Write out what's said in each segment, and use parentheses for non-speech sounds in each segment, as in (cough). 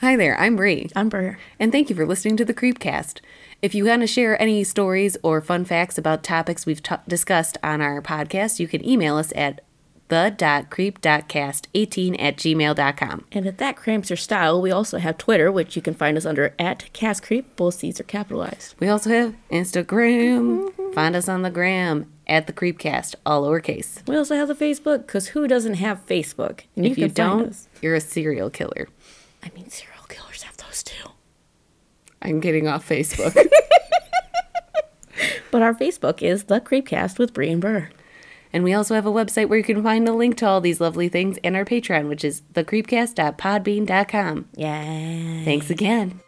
Hi there, I'm Bri. I'm Ber. And thank you for listening to the Creepcast. If you want to share any stories or fun facts about topics we've t- discussed on our podcast, you can email us at the.creep.cast18 at gmail.com. And if that cramps your style, we also have Twitter, which you can find us under at CastCreep. Both C's are capitalized. We also have Instagram. Find us on the gram at the Creepcast, all lowercase. We also have the Facebook, because who doesn't have Facebook? And If you, find don't, you're a serial killer. I mean, serial killers have too. I'm getting off Facebook. (laughs) But our Facebook is the Creepcast with Bri and Ber. and we also have a website where you can find a link to all these lovely things and our Patreon, which is thecreepcast.podbean.com. Yeah. Thanks again.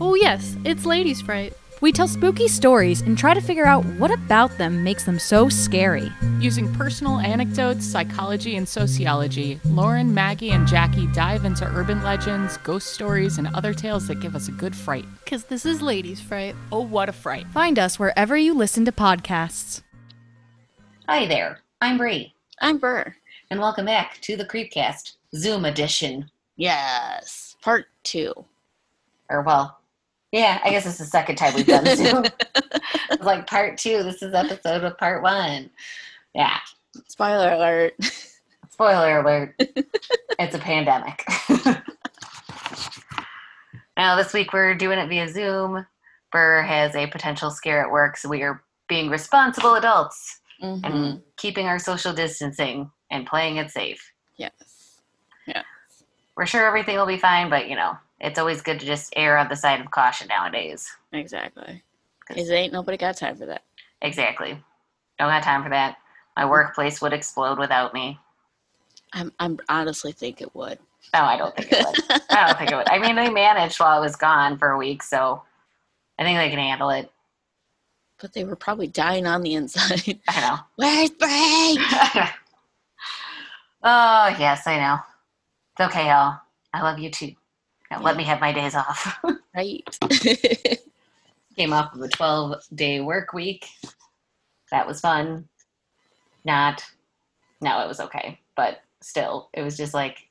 Oh, yes, it's Ladies Fright. We tell spooky stories and try to figure out what about them makes them so scary. Using personal anecdotes, psychology, and sociology, Lauren, Maggie, and Jackie dive into urban legends, ghost stories, and other tales that give us a good fright. Because this is Ladies Fright. Oh, what a fright! Find us wherever you listen to podcasts. Hi there, I'm Bri, I'm Ber. and welcome back to the Creepcast Zoom edition. Yes. Part two. Or, well, yeah, I guess it's the second time we've done Zoom. (laughs) it's like part two. This is episode of part one. Yeah, Spoiler alert. spoiler alert. (laughs) it's a pandemic. (laughs) now, this week we're doing it via Zoom. Ber has a potential scare at work, so we are being responsible adults Mhm. and keeping our social distancing and playing it safe. Yes. Yeah. We're sure everything will be fine, but you know, it's always good to just err on the side of caution nowadays. Exactly. Because ain't nobody got time for that. Exactly. Don't got time for that. My workplace would explode without me. I'm, I'm honestly think it would. No, I don't think it would. I don't think it would. I mean, they managed while I was gone for a week, so I think they can handle it. But they were probably dying on the inside. I know. (laughs) Where's Bri? (laughs) oh, yes, I know. It's okay, y'all. I love you too. Now, let me have my days off. (laughs) right. (laughs) Came off of a 12 day work week. That was fun. Not. No, it was okay. But still, it was just like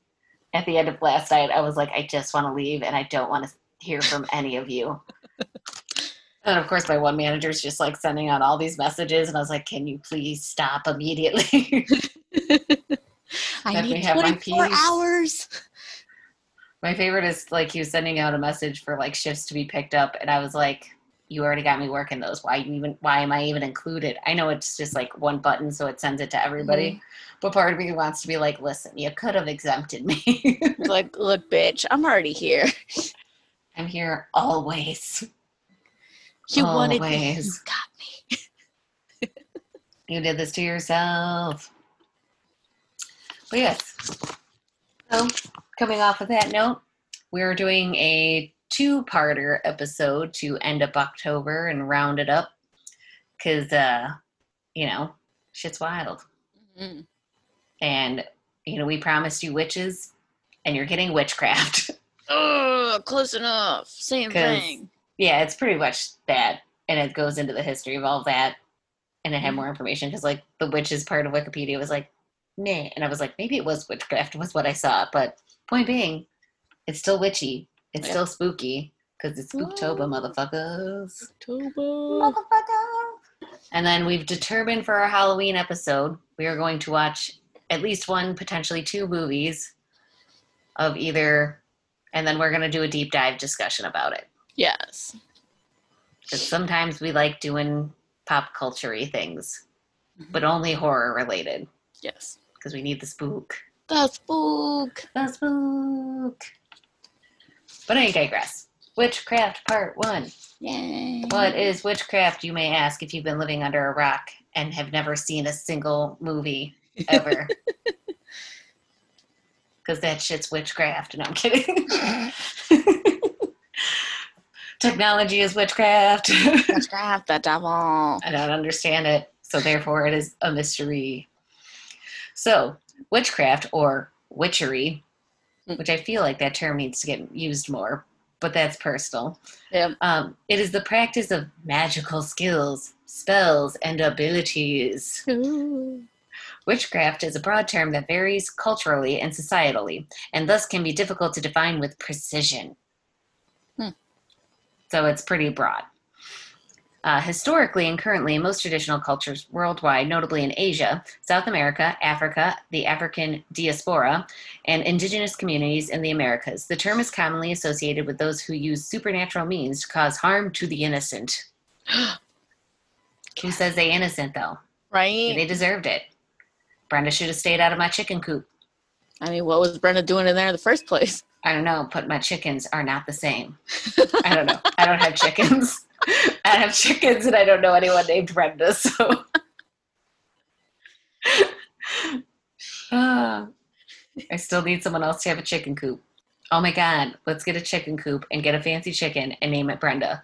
at the end of last night, I was like, I just want to leave and I don't want to hear from any of you. (laughs) And of course, my one manager's just like sending out all these messages, and I was like, "Can you please stop immediately?" I Let me need have my 24 peace. hours. My favorite is like he was sending out a message for like shifts to be picked up, and I was like, "You already got me working those. Why even? Why am I even included? I know it's just like one button, so it sends it to everybody." Mm-hmm. But part of me wants to be like, "Listen, you could have exempted me. (laughs) Like, look, bitch, I'm already here. (laughs) I'm here always. You wanted me. You got me. You did this to yourself." But yes. So, coming off of that note, we're doing a two-parter episode to end up October and round it up because, uh, you know, shit's wild. Mhm. And you know, we promised you witches, and you're getting witchcraft. (laughs) Oh, close enough. Same thing. yeah, it's pretty much that, and it goes into the history of all that, and it Mm-hmm. had more information because, like, the witches part of Wikipedia was like, nah, and I was like, maybe it was witchcraft was what I saw, but point being, it's still witchy, it's Yeah. still spooky because it's Spooktober, motherfuckers. October. And then we've determined for our Halloween episode, we are going to watch at least one, potentially two movies of either, and then we're going to do a deep dive discussion about it. Yes. Because sometimes we like doing pop culture things, but mm-hmm. only horror related Yes. Because we need the spook. The spook. The spook. But I digress. Witchcraft Part 1. Yay. What is witchcraft, you may ask, if you've been living under a rock and have never seen a single movie ever? (laughs) Because that shit's witchcraft. No, I'm kidding. (laughs) Technology is witchcraft. Witchcraft, the devil. I don't understand it, so therefore it is a mystery. So, witchcraft or witchery, which I feel like that term needs to get used more, but that's personal. Yep. Um, it is the practice of magical skills, spells, and abilities. Ooh. Witchcraft is a broad term that varies culturally and societally, and thus can be difficult to define with precision. Hmm. So it's pretty broad. Uh, historically and currently, most traditional cultures worldwide, notably in Asia, South America, Africa, the African diaspora, and indigenous communities in the Americas, the term is commonly associated with those who use supernatural means to cause harm to the innocent. (gasps) Who says they innocent though? Right? They deserved it. Brenda should have stayed out of my chicken coop. I mean, what was Brenda doing in there in the first place? I don't know, but my chickens are not the same. (laughs) I don't know. I don't have chickens. (laughs) (laughs) I have chickens and I don't know anyone named Brenda, so. Ah, I still need someone else to have a chicken coop. Oh my god, let's get a chicken coop and get a fancy chicken and name it Brenda.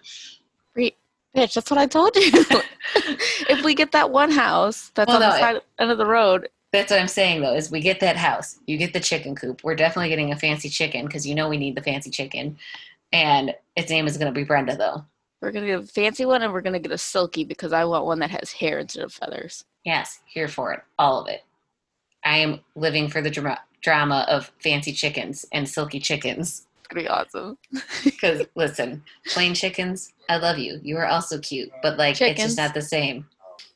Bitch, that's what I told you. (laughs) if we get that one house that's Well, on the no, side end of the road, That's what I'm saying though, is we get that house, you get the chicken coop. We're definitely getting a fancy chicken because you know we need the fancy chicken. And its name is gonna be Brenda though. We're gonna get a fancy one and we're gonna get a silky because I want one that has hair instead of feathers. Yes, here for it. All of it. I am living for the drama, drama of fancy chickens and silky chickens. It's gonna be awesome. (laughs) Because listen, plain chickens, I love you. You are also cute, but like it's just not the same.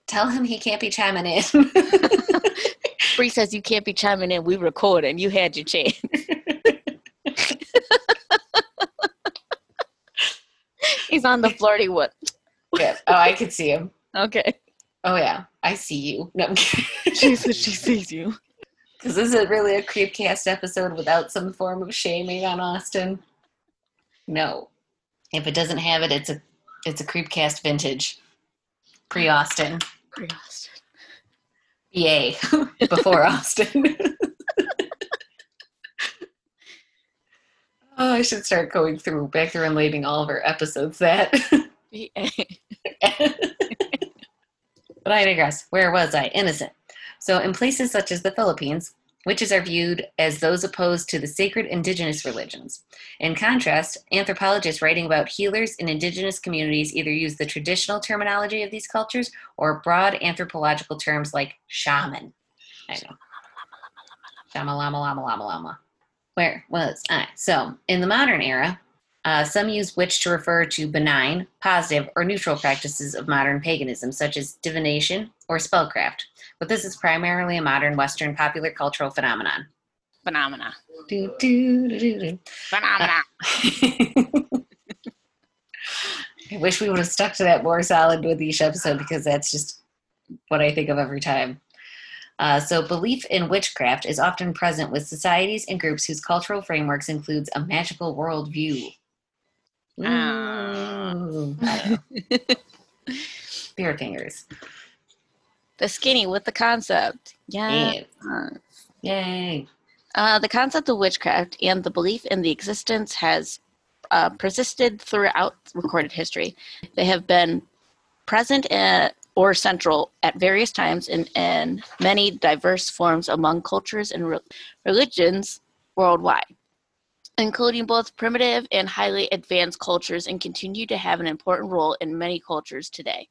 Tell him he can't be chiming in. (laughs) Bri says you can't be chiming in. We recording. You had your chance. (laughs) He's on the flirty yeah. Oh, I could see him. Okay. Oh yeah, I see you. No, She says she sees you. because this is really a creepcast episode without some form of shaming on Austin. No, if it doesn't have it, it's a it's a creepcast vintage, pre Austin, Pre Austin. Yay! (laughs) before Austin. (laughs) oh, I should start going through back through and labeling all of our episodes that. (laughs) (laughs) (laughs) But I digress. Where was I? Innocent. So, in places such as the Philippines, witches are viewed as those opposed to the sacred indigenous religions. In contrast, anthropologists writing about healers in indigenous communities either use the traditional terminology of these cultures or broad anthropological terms like shaman. I know. Shama lama lama lama lama. Where was I? So, in the modern era, uh, some use witch to refer to benign, positive, or neutral practices of modern paganism, such as divination or spellcraft. But this is primarily a modern Western popular cultural phenomenon. Phenomena. Do, do, do, do, do. Phenomena. (laughs) I wish we would have stuck to that more solid with each episode because that's just what I think of every time. Uh, so, belief in witchcraft is often present with societies and groups whose cultural frameworks includes a magical worldview. Ooh. (laughs) Beer fingers. the skinny with the concept. Yeah. Yay. Uh, the concept of witchcraft and the belief in the existence has uh, persisted throughout recorded history. They have been present at, or central at various times in, in many diverse forms among cultures and re- religions worldwide, including both primitive and highly advanced cultures, and continue to have an important role in many cultures today.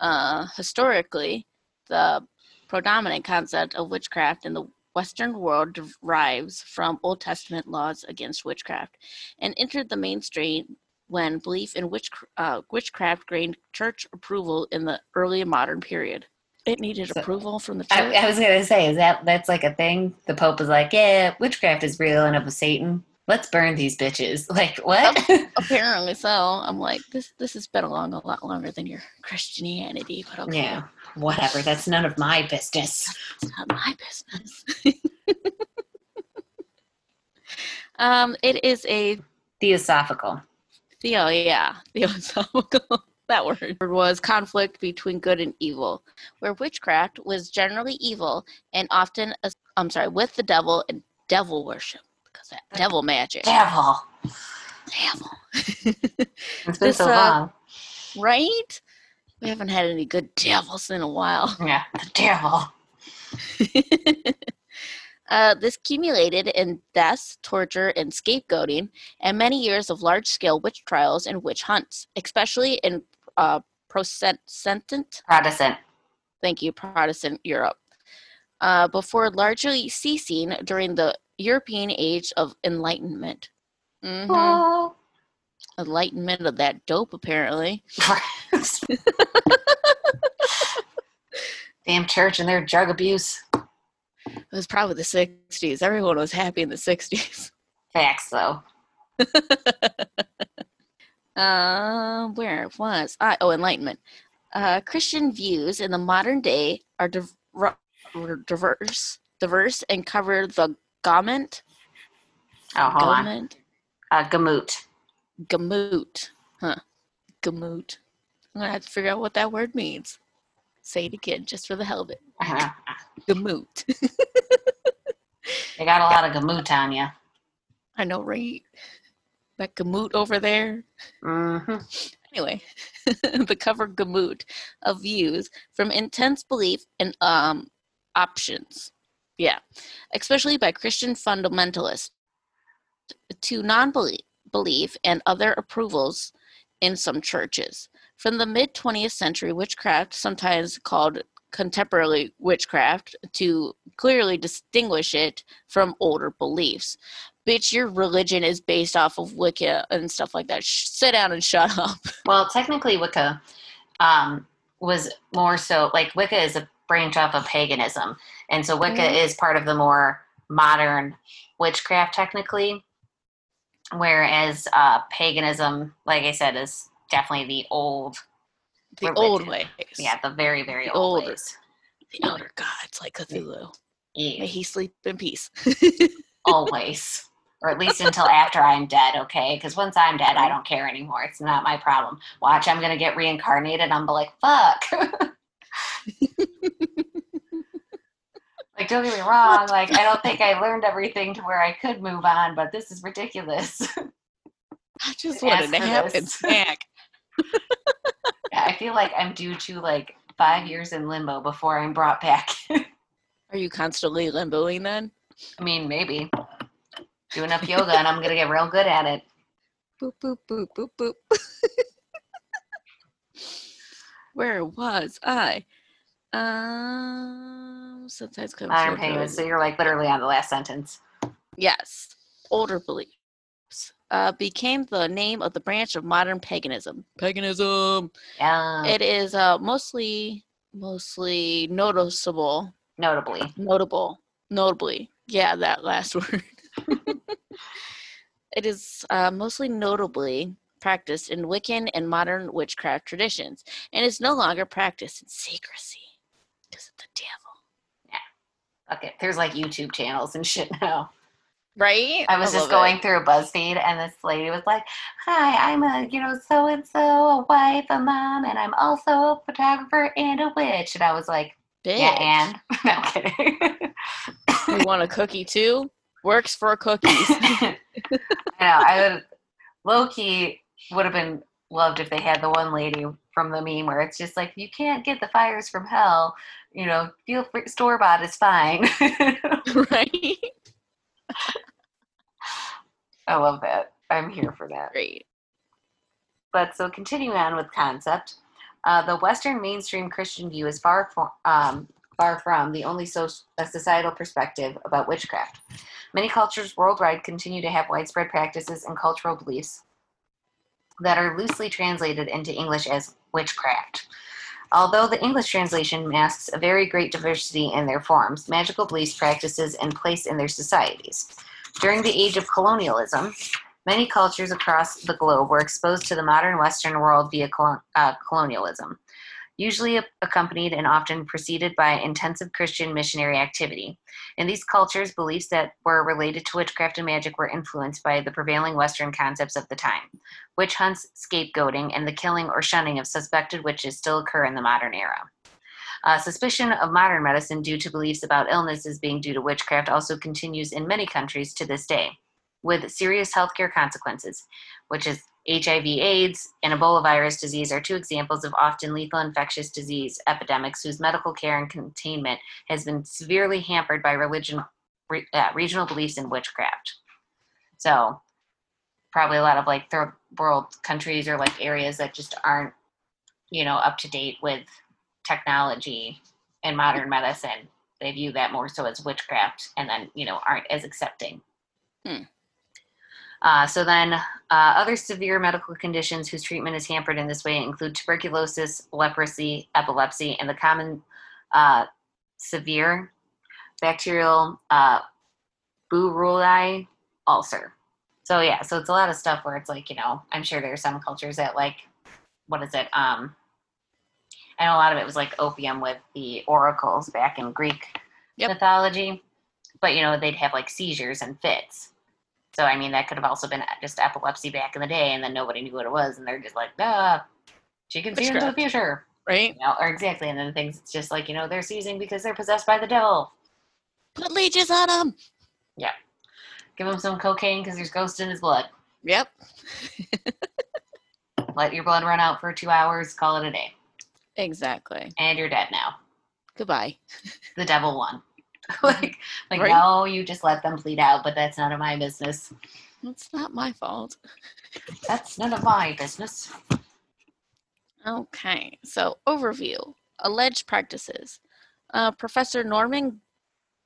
Uh, historically, the predominant concept of witchcraft in the Western world derives from Old Testament laws against witchcraft and entered the mainstream when belief in witch, uh, witchcraft gained church approval in the early modern period. It needed So- approval from the church. I, I was gonna say, is that that's like a thing? The Pope was like, "Yeah, witchcraft is real and of Satan. Let's burn these bitches." (laughs) Like what? (laughs) Apparently so. I'm like, this this has been along a lot longer than your Christianity, but okay. yeah, whatever. That's none of my business. It's not my business. (laughs) um, it is a Theosophical. Theo, yeah, (laughs) theosophical. that word was conflict between good and evil, where witchcraft was generally evil and often, I'm sorry, with the devil and devil worship because that devil magic. Devil. Devil, (laughs) It's been This, so uh, long. right? We haven't had any good devils in a while. Yeah, the devil. (laughs) uh, this accumulated in deaths, torture, and scapegoating, and many years of large scale witch trials and witch hunts, especially in uh, Protestant, Protestant. thank you, Protestant Europe. uh, before largely ceasing during the European Age of Enlightenment. Mm-hmm. Oh. Enlightenment of that dope, apparently. (laughs) (laughs) Damn church and their drug abuse. It was probably the 60s. Everyone was happy in the 60s. (laughs) Facts, though. (laughs) Um, where was I? Oh, Enlightenment. Uh, Christian views in the modern day are div- ru- were diverse, diverse, and cover the gamut, Oh, hold on. gamut, Uh, Gamoot. gamut, huh? Gamut. I'm gonna have to figure out what that word means. Say it again, just for the hell of it. Uh-huh. (laughs) Gamut. They got a (laughs) lot of gamoot on you. I know, right? That gamut over there. Mm-hmm. anyway, (laughs) the cover gamut of views from intense belief and um, options. Yeah, especially by Christian fundamentalists to non belief and other approvals in some churches. From the mid 20th century, witchcraft, sometimes called contemporary witchcraft, to clearly distinguish it from older beliefs. Bitch, your religion is based off of Wicca and stuff like that. Sh- sit down and (laughs) shut up. Well, technically, Wicca um, was more so like Wicca is a branch off of paganism, and so Wicca Mhm. is part of the more modern witchcraft, technically. Whereas uh, paganism, like I said, is definitely the old, The Religion. old ways. yeah, the very very The old older. ways. The elder gods like Cthulhu. May he sleep in peace. (laughs) always, or at least until after I'm dead. Okay, because once I'm dead, I don't care anymore. It's not my problem. Watch, I'm gonna get reincarnated. I'm like, fuck. (laughs) Like, don't get me wrong. Like, I don't think I learned everything to where I could move on, but this is ridiculous. I just (laughs) wanted to have and snack. (laughs) I feel like I'm due to like five years in limbo before I'm brought back. (laughs) Are you constantly limboing then? I mean, maybe do enough yoga and I'm gonna get real good at it. Boop boop boop boop boop. (laughs) Where was I? Um, sometimes comes I'm paying the- so you're like literally on the last sentence. Yes, older beliefs uh, became the name of the branch of modern paganism. Paganism. Yeah, It is uh, mostly mostly noticeable, notably. notable, notably. Yeah, that last (laughs) word. it is uh, mostly notably practiced in Wiccan and modern witchcraft traditions, and is no longer practiced in secrecy because of the devil. Yeah. Okay, there's like YouTube channels and shit now. Right? I was just going through BuzzFeed, and this lady was like, "Hi, I'm a you know so and so, a wife, a mom, and I'm also a photographer and a witch." And I was like, Bitch. "Yeah, and (laughs) no kidding." you want a cookie too? Works for cookies. (laughs) I know. I would low key would have been loved if they had the one lady from the meme where it's just like you can't get the fires from hell. You know, feel free store bought is fine. (laughs) right? (laughs) I love that. I'm here for that. Great. But so continuing on with concept, uh, the Western mainstream Christian view is far from um, far from the only so- a societal perspective about witchcraft. Many cultures worldwide continue to have widespread practices and cultural beliefs that are loosely translated into English as witchcraft. Although the English translation masks a very great diversity in their forms, magical beliefs, practices, and place in their societies. During the age of colonialism, many cultures across the globe were exposed to the modern Western world via colon- uh, colonialism, usually accompanied and often preceded by intensive Christian missionary activity. In these cultures, beliefs that were related to witchcraft and magic were influenced by the prevailing Western concepts of the time. Witch hunts, scapegoating, and the killing or shunning of suspected witches still occur in the modern era. Uh, suspicion of modern medicine due to beliefs about illnesses being due to witchcraft also continues in many countries to this day, with serious healthcare consequences, which is HIV, AIDS, and Ebola virus disease are two examples of often lethal infectious disease epidemics whose medical care and containment has been severely hampered by religion, re, uh, regional beliefs in witchcraft. So, probably a lot of like third world countries or like areas that just aren't, you know, up to date with technology and modern medicine they view that more so as witchcraft and then, you know, aren't as accepting. Hmm. Uh, so then, uh, other severe medical conditions whose treatment is hampered in this way include tuberculosis, leprosy, epilepsy, and the common uh, severe bacterial uh, buruli ulcer. So yeah, so it's a lot of stuff where it's like you know, I'm sure there's some cultures that like, what is it? Um, I know a lot of it was like opium with the oracles back in Greek Yep. mythology, but you know they'd have like seizures and fits. So I mean that could have also been just epilepsy back in the day, and then nobody knew what it was, and they're just like, ah, she can see into the future, Right? you know, or exactly. And then things, it's just like you know they're seizing because they're possessed by the devil. Put leeches on them. Yeah, Give him some cocaine because there's ghosts in his blood. Yep. (laughs) Let your blood run out for two hours. Call it a day, Exactly. and you're dead now. Goodbye. (laughs) The devil won. (laughs) like, like Right. no, you just let them bleed out, but that's none of my business. It's not my fault. (laughs) That's none of my business. Okay, so overview alleged practices. Uh, Professor Norman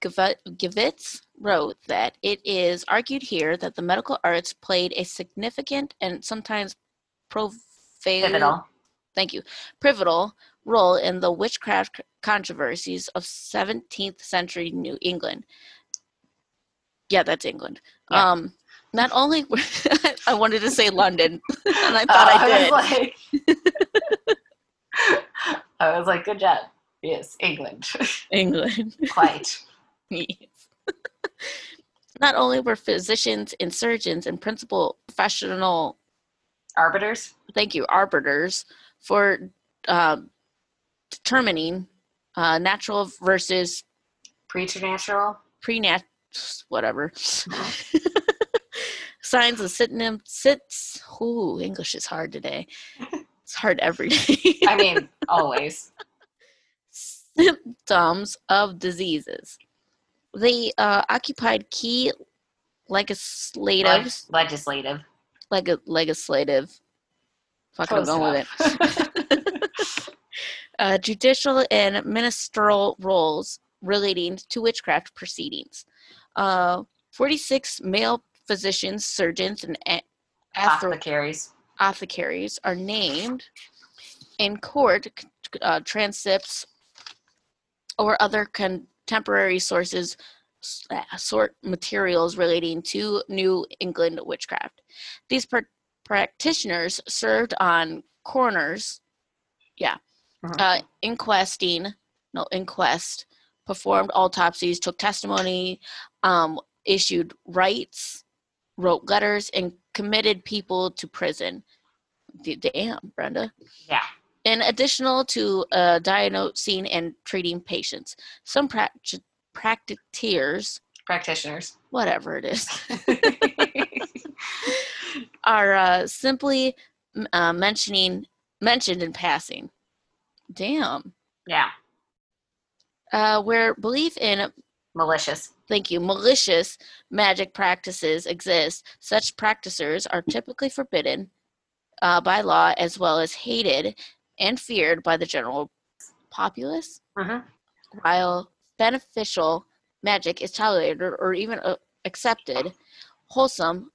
Gevitz wrote that it is argued here that the medical arts played a significant and sometimes profound, Pivotal. thank you, pivotal role in the witchcraft controversies of 17th century New England. Yeah, that's England. Yeah. Um, not only were- (laughs) I wanted to say London, (laughs) and I thought I did. was like, (laughs) I was like, good job. Yes, England. England. Quite. Yes. Not only were physicians and surgeons and principal professional, Arbiters. thank you, arbiters for um, determining uh, natural versus Preternatural. prenat, whatever. (laughs) Signs of symptom sits. Ooh, English is hard today. It's hard every day. I mean, (laughs) always. symptoms of diseases. They uh, occupied key legislative, Leg- legislative. leg- legislative, fucking I'm going with it. (laughs) uh, judicial and ministerial roles relating to witchcraft proceedings. Uh, 46 male physicians, surgeons, and a- Apothecaries. apothecaries are named in court uh, transcripts or other contemporary sources uh, sort materials relating to New England witchcraft. These pr- practitioners served on coroners, yeah, Mhm. uh, inquesting, no, inquest, performed autopsies, took testimony, um, issued rights, wrote letters, and committed people to prison. D- Damn, Brenda. Yeah. In addition to uh, diagnosing and treating patients, some prac- practitioners, Practitioners. whatever it is, (laughs) (laughs) are uh, simply uh, mentioning mentioned in passing. Damn. yeah. Uh, where belief in Malicious. thank you malicious magic practices exist, such practitioners are typically forbidden uh, by law as well as hated and feared by the general populace. Mhm. While beneficial magic is tolerated or even uh, accepted, wholesome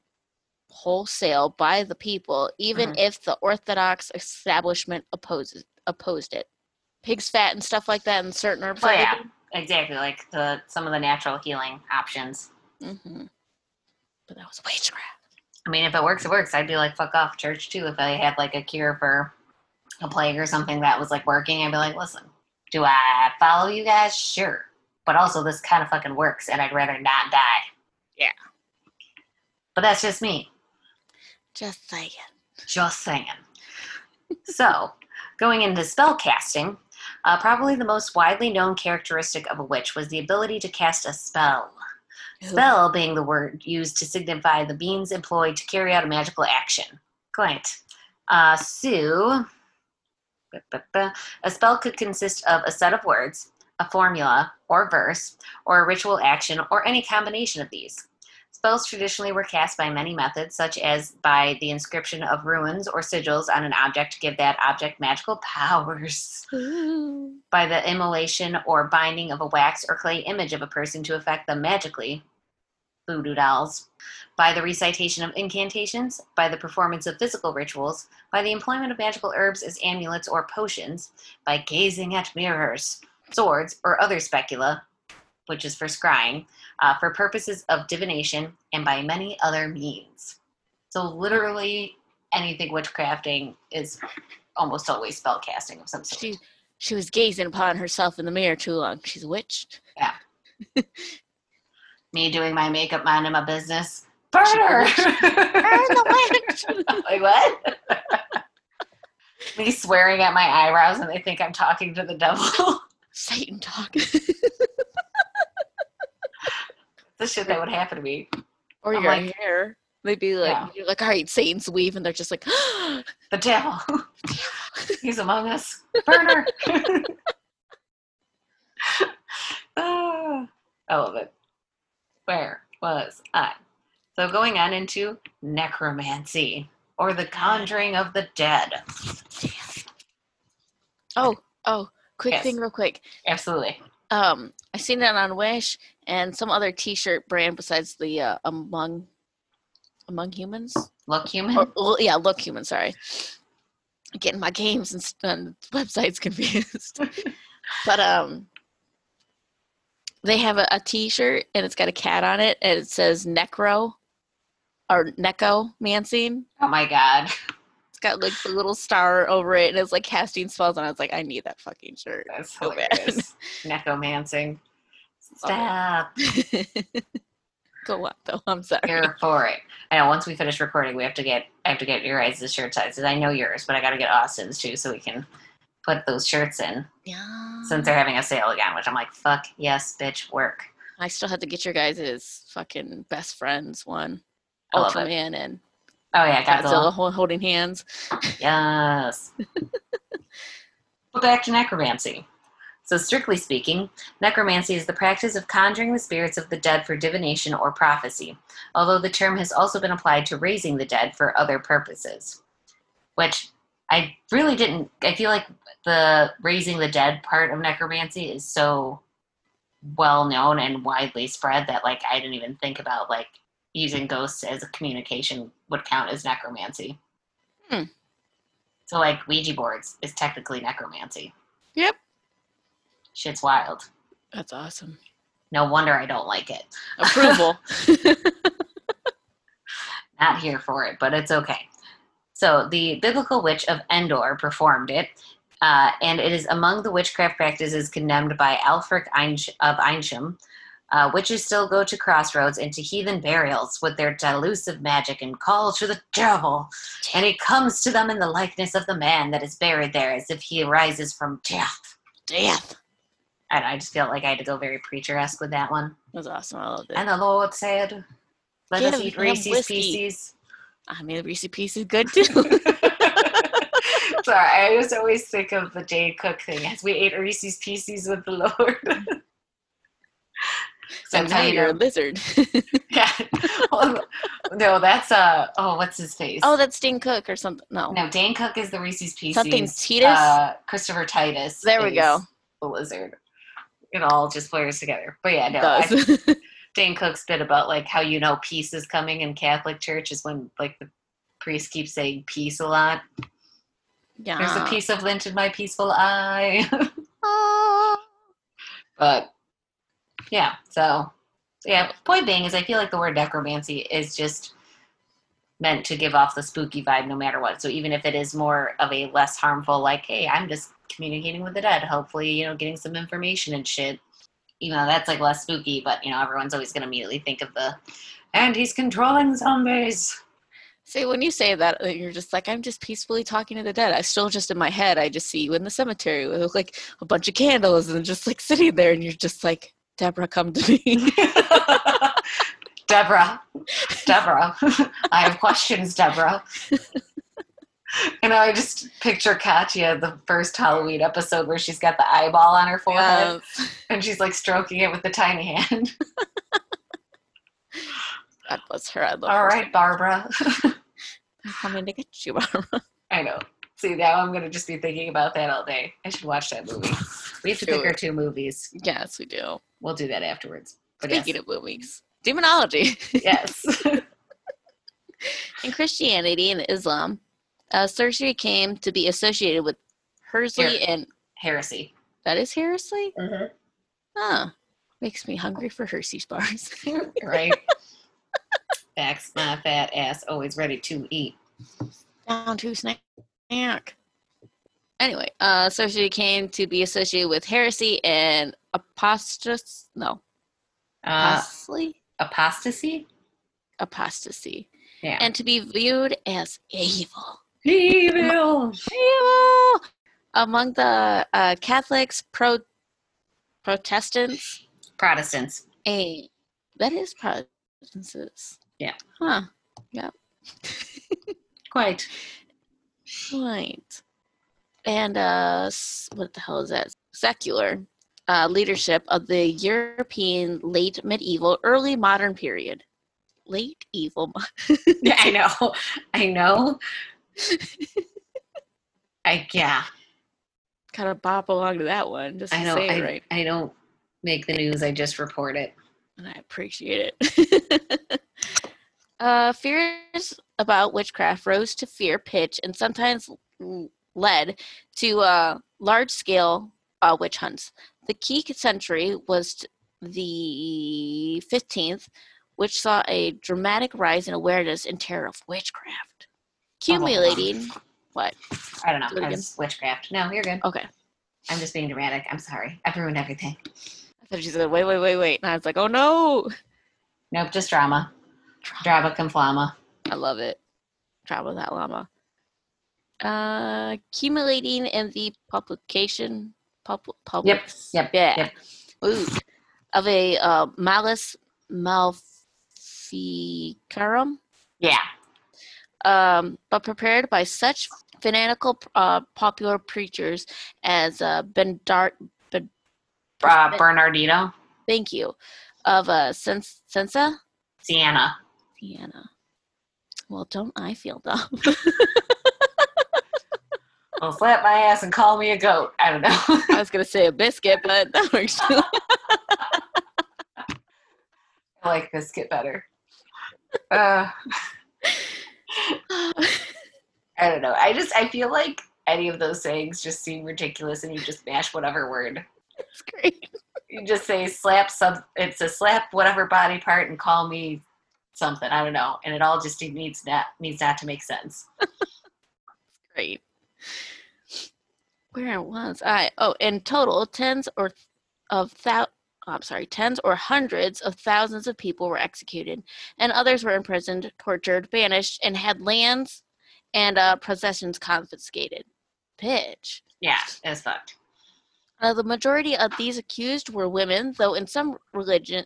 wholesale by the people, even Mhm. if the orthodox establishment opposes opposed it. Pig's fat and stuff like that, and certain herbs. Oh yeah. Exactly. Like the some of the natural healing options. hmm But that was witchcraft. I mean, if it works, it works. I'd be like, fuck off church too. If I had like a cure for a plague or something that was like working, I'd be like, listen, do I follow you guys? Sure. But also, this kind of fucking works, and I'd rather not die. Yeah. But that's just me. Just saying. Just saying. so, going into spell casting, uh, probably the most widely known characteristic of a witch was the ability to cast a spell. Spell being the word used to signify the means employed to carry out a magical action. Quite. Uh, so, a spell could consist of a set of words, a formula or verse, or a ritual action, or any combination of these. Spells traditionally were cast by many methods, such as by the inscription of runes or sigils on an object to give that object magical powers, by the immolation or binding of a wax or clay image of a person to affect them magically, voodoo dolls, by the recitation of incantations, by the performance of physical rituals, by the employment of magical herbs as amulets or potions, by gazing at mirrors, swords, or other specula, which is for scrying, uh, for purposes of divination, and by many other means. So, literally, anything witchcrafting is almost always spell casting of some sort. She she was gazing upon herself in the mirror too long. She's a witch. Yeah. (laughs) Me doing my makeup, minding my business. Burn her! Burn the witch! (laughs) like, what? Me swearing at my eyebrows and they think I'm talking to the devil. (laughs) Satan talk. The shit that would happen to me. or I'm your like- hair. They'd be like, Yeah. you're like, all right, Satan's weave, and they're just like, (gasps) The devil. (laughs) He's among us. Burner. (laughs) Ah, I love it. Where was I? So going on into necromancy or the conjuring of the dead. oh, oh, quick Yes. thing, real quick. Absolutely. Um, I seen that on Wish and some other T-shirt brand besides the uh, Among Among Humans. Look human. Or, yeah, Look Human. Sorry, getting my games and, and websites (laughs) confused. but um, they have a, a T-shirt and it's got a cat on it and it says Necro or Necromancing. Oh my god. It's got like the little star over it and it's like casting spells and I was like, I need that fucking shirt. That's So bad. hilarious. Oh, yeah. Stop. (laughs) Go on though. I'm sorry. Here for it. I know once we finish recording we have to get I have to get your guys' shirt sizes. I know yours, but I gotta get Austin's too so we can put those shirts in. Yeah. Since they're having a sale again, which I'm like, fuck yes, bitch, work. I still have to get your guys' fucking best friends one. I love it. Ultraman and Oh yeah, Godzilla Godzilla. hol- holding hands. (laughs) Yes. (laughs) but back to necromancy. So, strictly speaking, necromancy is the practice of conjuring the spirits of the dead for divination or prophecy, although the term has also been applied to raising the dead for other purposes. Which I really didn't. I feel like the raising the dead part of necromancy is so well known and widely spread that, like, I didn't even think about, like, using ghosts as a communication would count as necromancy. Hmm. So like Ouija boards is technically necromancy. Yep. Shit's wild. That's awesome. No wonder I don't like it. Approval. (laughs) Not here for it, but it's okay. So the biblical witch of Endor performed it, uh, and it is among the witchcraft practices condemned by Alfric Einsch- of Eynsham. Uh, witches still go to crossroads and to heathen burials with their delusive magic and call to the devil, and he comes to them in the likeness of the man that is buried there, as if he arises from death. Death. And I just felt like I had to go very preacher esque with that one. It was awesome. I loved it. And the Lord said, Let Get us eat Reese's. Pieces. I mean, the Pieces good too. (laughs) Sorry, I just always think of the Jane Cook thing as we ate Reese's Pieces with the Lord. (laughs) so now you you're a lizard. (laughs) Yeah. Well, no, that's uh oh, what's his face? oh, that's Dean Cook or something. No. no, Dane Cook is the Reese's Pieces. Something Titus? Uh, Christopher Titus. There we go. The lizard. It all just blurs together. But yeah, no, It I, does. (laughs) Dane Cook's bit about like how you know peace is coming in Catholic Church is when like the priest keeps saying peace a lot. yeah. There's a piece of lint in my peaceful eye. (laughs) But yeah, so yeah. Point being is, I feel like the word necromancy is just meant to give off the spooky vibe, no matter what. So even if it is more of a less harmful, like, hey, I'm just communicating with the dead, hopefully, you know, getting some information and shit. You know, that's like less spooky, but you know, everyone's always gonna immediately think of the, and he's controlling zombies. See, when you say that, uh, you're just like, I'm just peacefully talking to the dead. I still just in my head, I just see you in the cemetery with like a bunch of candles and just like sitting there, and you're just like, Deborah, come to me. (laughs) Deborah, Deborah, (laughs) I have questions, Deborah. (laughs) You know, I just picture Katya, the first Halloween episode where she's got the eyeball on her forehead Yes. (laughs) and she's like stroking it with the tiny hand. (laughs) God bless her. I love All her. right, Barbara. (laughs) I'm coming to get you, Barbara. I know. See, now I'm gonna just be thinking about that all day. I should watch that movie. We have to pick our two movies. yes, we do. We'll do that afterwards. But Speaking of movies, demonology. yes, yes. In Christianity and Islam, uh, surgery came to be associated with Hersley Here. and heresy. that is heresy. Mhm. Huh. Makes me hungry for Hershey's bars. (laughs) Right. Backs My fat ass always ready to eat. Down to snack. Anyway, uh, surgery came to be associated with heresy and apostasy. No, Uh, apostasy. apostasy. Apostasy, Yeah. and to be viewed as evil. Evil. Evil among the uh, Catholics, pro Protestants, Protestants. a that is Protestants. Yeah. Huh. Yep. (laughs) Quite. Right. And uh, what the hell is that? Secular uh, leadership of the European late medieval, early modern period. Late evil. Yeah, (laughs) (laughs) I know. I know. I yeah. Kind of bop along to that one, just I know. I, right. I don't make the news. I just report it. and I appreciate it. (laughs) uh, fears about witchcraft rose to fear pitch and sometimes led to uh, large scale uh, witch hunts. The key century was t- the 15th, which saw a dramatic rise in awareness and terror of witchcraft. Accumulating. What? I don't know. Do again. Witchcraft. No, you're good. Okay. I'm just being dramatic. I'm sorry. I've ruined everything. I thought she said, wait, wait, wait, wait. And I was like, oh no. Nope, just drama. Drama conflama. I love it. Drama that llama. Uh, accumulating in the publication, pub, public, Yep. yep, yeah, Yep. Ooh, of a uh, Malleus Maleficarum, Yeah. Um, but prepared by such fanatical uh, popular preachers as uh, Bendart. Ben, Uh, Bernardino. thank you, of uh, Sens- Sensa, Siena. Siena. Well, don't I feel dumb? (laughs) Well, slap my ass and call me a goat. I don't know. (laughs) I was gonna say a biscuit, but that works too. (laughs) I like biscuit better. Uh, (laughs) I don't know. I just I feel like any of those sayings just seem ridiculous, and you just mash whatever word. It's great. You just say slap some. It's a slap whatever body part and call me something. I don't know, and it all just needs that needs that to make sense. (laughs) Great. Where it was I? Oh, in total, tens or of thou. I'm sorry, tens or hundreds of thousands of people were executed, and others were imprisoned, tortured, banished, and had lands and uh, possessions confiscated. Pitch. Yeah, it's fucked. Uh, the majority of these accused were women, though in some religion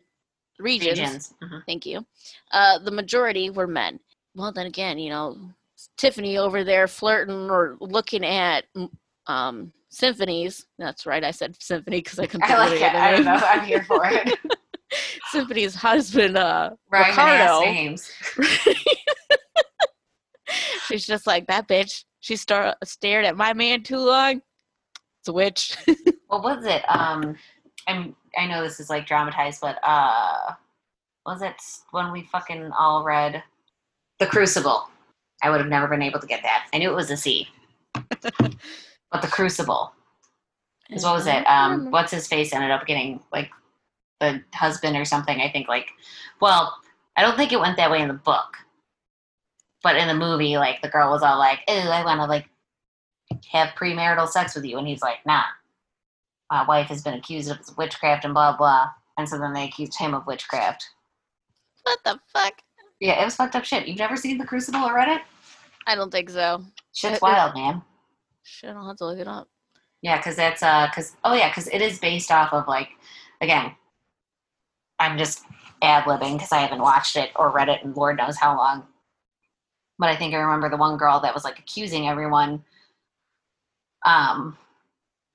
regions, Regions. Mhm. thank you, uh, the majority were men. Well, then again, you know, Tiffany over there flirting or looking at um, symphonies. That's right, I said symphony because I couldn't I like it. I don't know. I'm here for it. (laughs) Symphony's husband, uh, ass Ricardo. names. (laughs) She's just like that bitch. She star- stared at my man too long. It's a witch. (laughs) What was it? Um, I'm. I know this is like dramatized, but uh, was it when we fucking all read The Crucible? I would have never been able to get that. I knew it was a C, but The Crucible. Is what was it? Um, what's his face ended up getting like the husband or something. I think like, well, I don't think it went that way in the book, but in the movie, like the girl was all like, "Oh, I want to like have premarital sex with you," and he's like, "Nah, my wife has been accused of witchcraft and blah blah." And so then they accused him of witchcraft. What the fuck? Yeah, it was fucked up shit. You've never seen The Crucible or read it? I don't think so. Shit's wild, man. Shit, I'll have to look it up. Yeah, because that's uh, because oh yeah, because it is based off of like, again, I'm just ad libbing because I haven't watched it or read it in Lord knows how long. But I think I remember the one girl that was like accusing everyone. Um,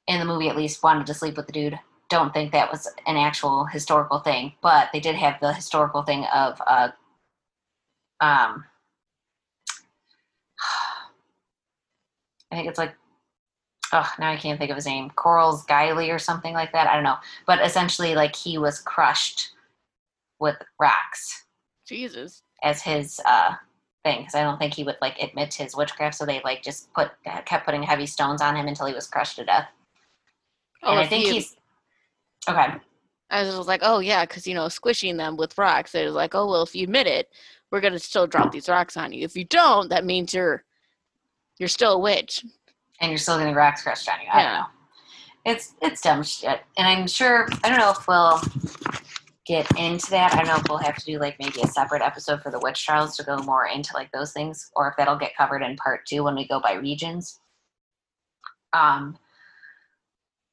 in the movie, at least wanted to sleep with the dude. Don't think that was an actual historical thing, but they did have the historical thing of uh, um, I think it's like, oh, now I can't think of his name. Coral's Guiley or something like that. I don't know. But essentially, like he was crushed with rocks Jesus. as his uh thing because I don't think he would like admit his witchcraft. So they like just put kept putting heavy stones on him until he was crushed to death. Oh, and I think you- he's okay. I was like, oh yeah, because you know, squishing them with rocks. It was like, oh well, if you admit it, we're gonna still drop these rocks on you. If you don't, that means you're you're still a witch. and you're still getting rocks crushed on you. I don't know. It's it's dumb shit, and I'm sure I don't know if we'll get into that. I don't know if we'll have to do like maybe a separate episode for the witch trials to go more into like those things, or if that'll get covered in part two when we go by regions. Um,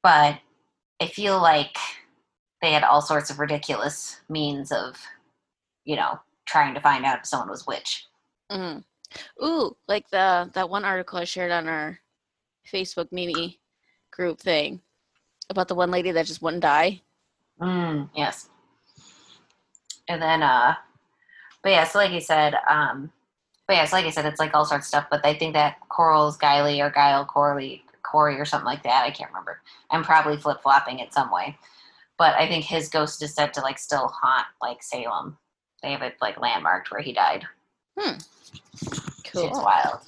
but I feel like they had all sorts of ridiculous means of, you know, trying to find out if someone was witch. Mm. Ooh, like the that one article I shared on our Facebook mini group thing about the one lady that just wouldn't die. Mm, yes. And then, uh, but yeah, so like you said, um, but yeah, so like I said, it's like all sorts of stuff. But I think that Coral's Guiley or Guile Corley, Corey or something like that. I can't remember. I'm probably flip flopping it some way. But I think his ghost is said to like still haunt like Salem. They have it like landmarked where he died. Shit's wild.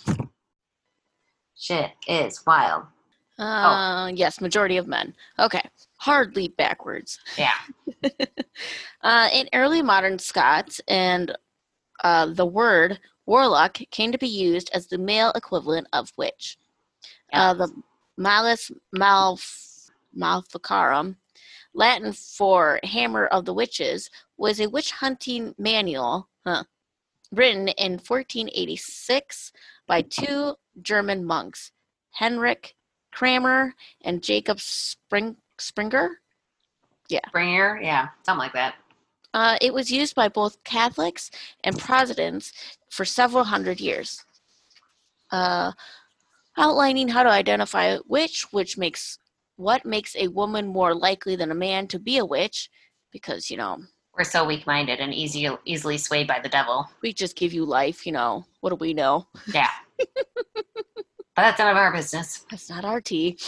Shit is wild. Uh, yes, majority of men. Okay, hard leap backwards. Yeah. (laughs) Uh, in early modern Scots, and uh, the word warlock came to be used as the male equivalent of witch. Yeah. Uh, the malus malf maleficarum, Latin for hammer of the witches, was a witch hunting manual huh, written in 1486 by two German monks, Henrik Kramer and Jacob Spring, Springer. Yeah. Springer, yeah, something like that. Uh, it was used by both Catholics and Protestants for several hundred years. Uh, outlining how to identify a witch, which makes what makes a woman more likely than a man to be a witch, because you know We're so weak minded and easy easily swayed by the devil. we just give you life. You know what do we know? Yeah. (laughs) but that's none of our business. That's not our tea.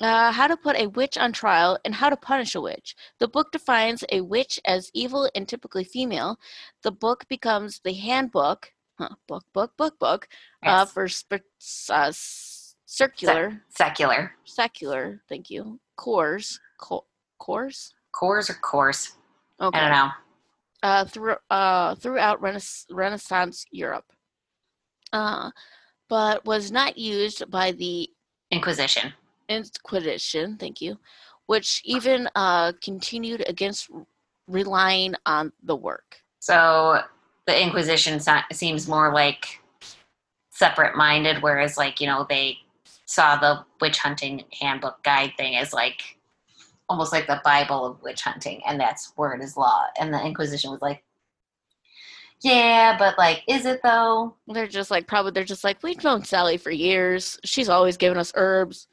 Uh, how to put a witch on trial and how to punish a witch. The book defines a witch as evil and typically female. The book becomes the handbook, huh, book, book, book, book, uh, for sp- uh, circular, Secular. secular, thank you, cores, co- cores? Cores or course? Okay. I don't know. uh, through, uh, throughout Renais- Renaissance Europe, uh, but was not used by the Inquisition. Inquisition, thank you, which even uh, continued against relying on the work. So the Inquisition se- seems more like separate minded, whereas, like, you know, they saw the witch hunting handbook guide thing as like almost like the Bible of witch hunting, and that's where it is law. And the Inquisition was like, yeah, but like, is it though? They're just like, probably, they're just like, we've known Sally for years. She's always given us herbs.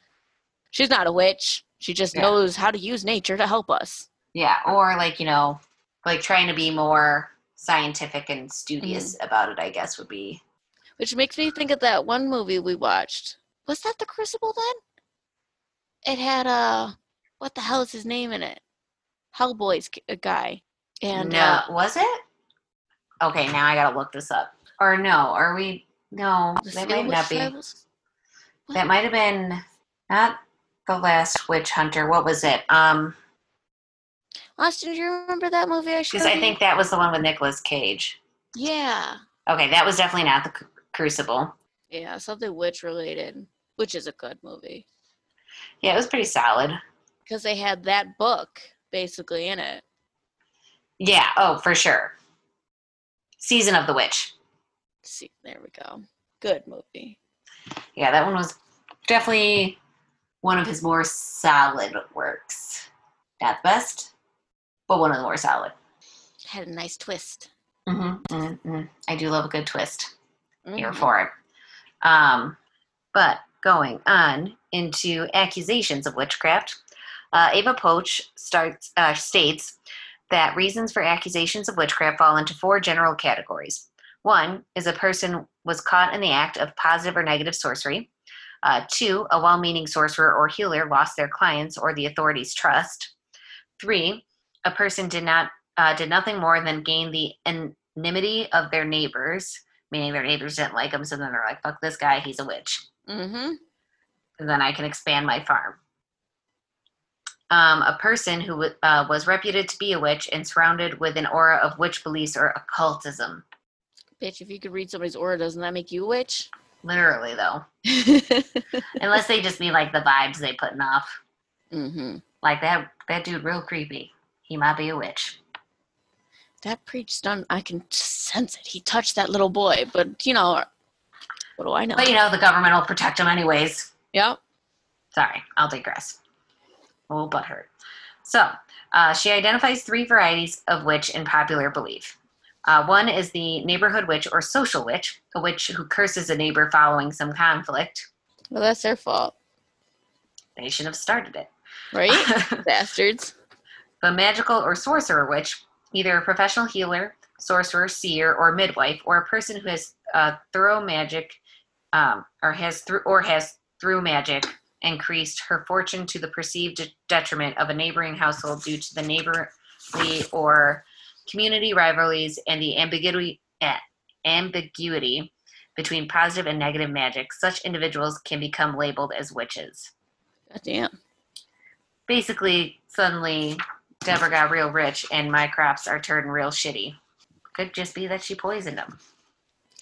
She's not a witch. She just Yeah. knows how to use nature to help us. Yeah, or like, you know, like trying to be more scientific and studious about it, I guess would be. Which makes me think of that one movie we watched. Was that The Crucible then? It had, uh, what the hell is his name in it? Hellboy's k- a guy. And, no, uh, was it? Okay, now I gotta look this up. Or no, are we? No, that might not be. Tribals? That might have been not the last witch hunter. What was it? Um, Austin, do you remember that movie I showed because I you? think that was the one with Nicolas Cage. Yeah. Okay, that was definitely not the Cru- Crucible. Yeah, something witch related, which is a good movie. Yeah, it was pretty solid. Because they had that book basically in it. Yeah. Oh, for sure. Season of the Witch. See, there we go. Good movie. Yeah, that one was definitely one of his more solid works. Not the best, but one of the more solid. Had a nice twist. Mm-hmm, mm-hmm. I do love a good twist. Here Mhm. for it. Um, but going on into accusations of witchcraft, uh, Éva Pócs starts uh, states that reasons for accusations of witchcraft fall into four general categories. One is a person was caught in the act of positive or negative sorcery. Uh, two, a well meaning sorcerer or healer lost their clients or the authorities' trust. Three, a person did not uh, did nothing more than gain the enmity of their neighbors, meaning their neighbors didn't like them, so then they're like, "Fuck this guy, he's a witch," Mm-hmm. and then I can expand my farm. Um, a person who uh, was reputed to be a witch and surrounded with an aura of witch beliefs or occultism. Bitch, if you could read somebody's aura, doesn't that make you a witch? Literally, though, (laughs) unless they just mean like the vibes they putting off. mm-hmm. Like that that dude, real creepy. He might be a witch. That priest done. I can sense it. He touched that little boy, but you know, what do I know? But you know, the government will protect him anyways. Yep. Sorry, I'll digress. A little butthurt. So, uh, she identifies three varieties of witch in popular belief. Uh, one is the neighborhood witch or social witch, a witch who curses a neighbor following some conflict. Well, that's their fault, They should have started it. right? (laughs) Bastards. The magical or sorcerer witch, either a professional healer, sorcerer, seer, or midwife, or a person who has uh, thorough magic, um, or has through or has through magic increased her fortune to the perceived detriment of a neighboring household due to the neighborly or community rivalries and the ambiguity eh, ambiguity between positive and negative magic. Such individuals can become labeled as witches God damn. basically suddenly Deborah got real rich and my crops are turning real shitty. Could just be that she poisoned them.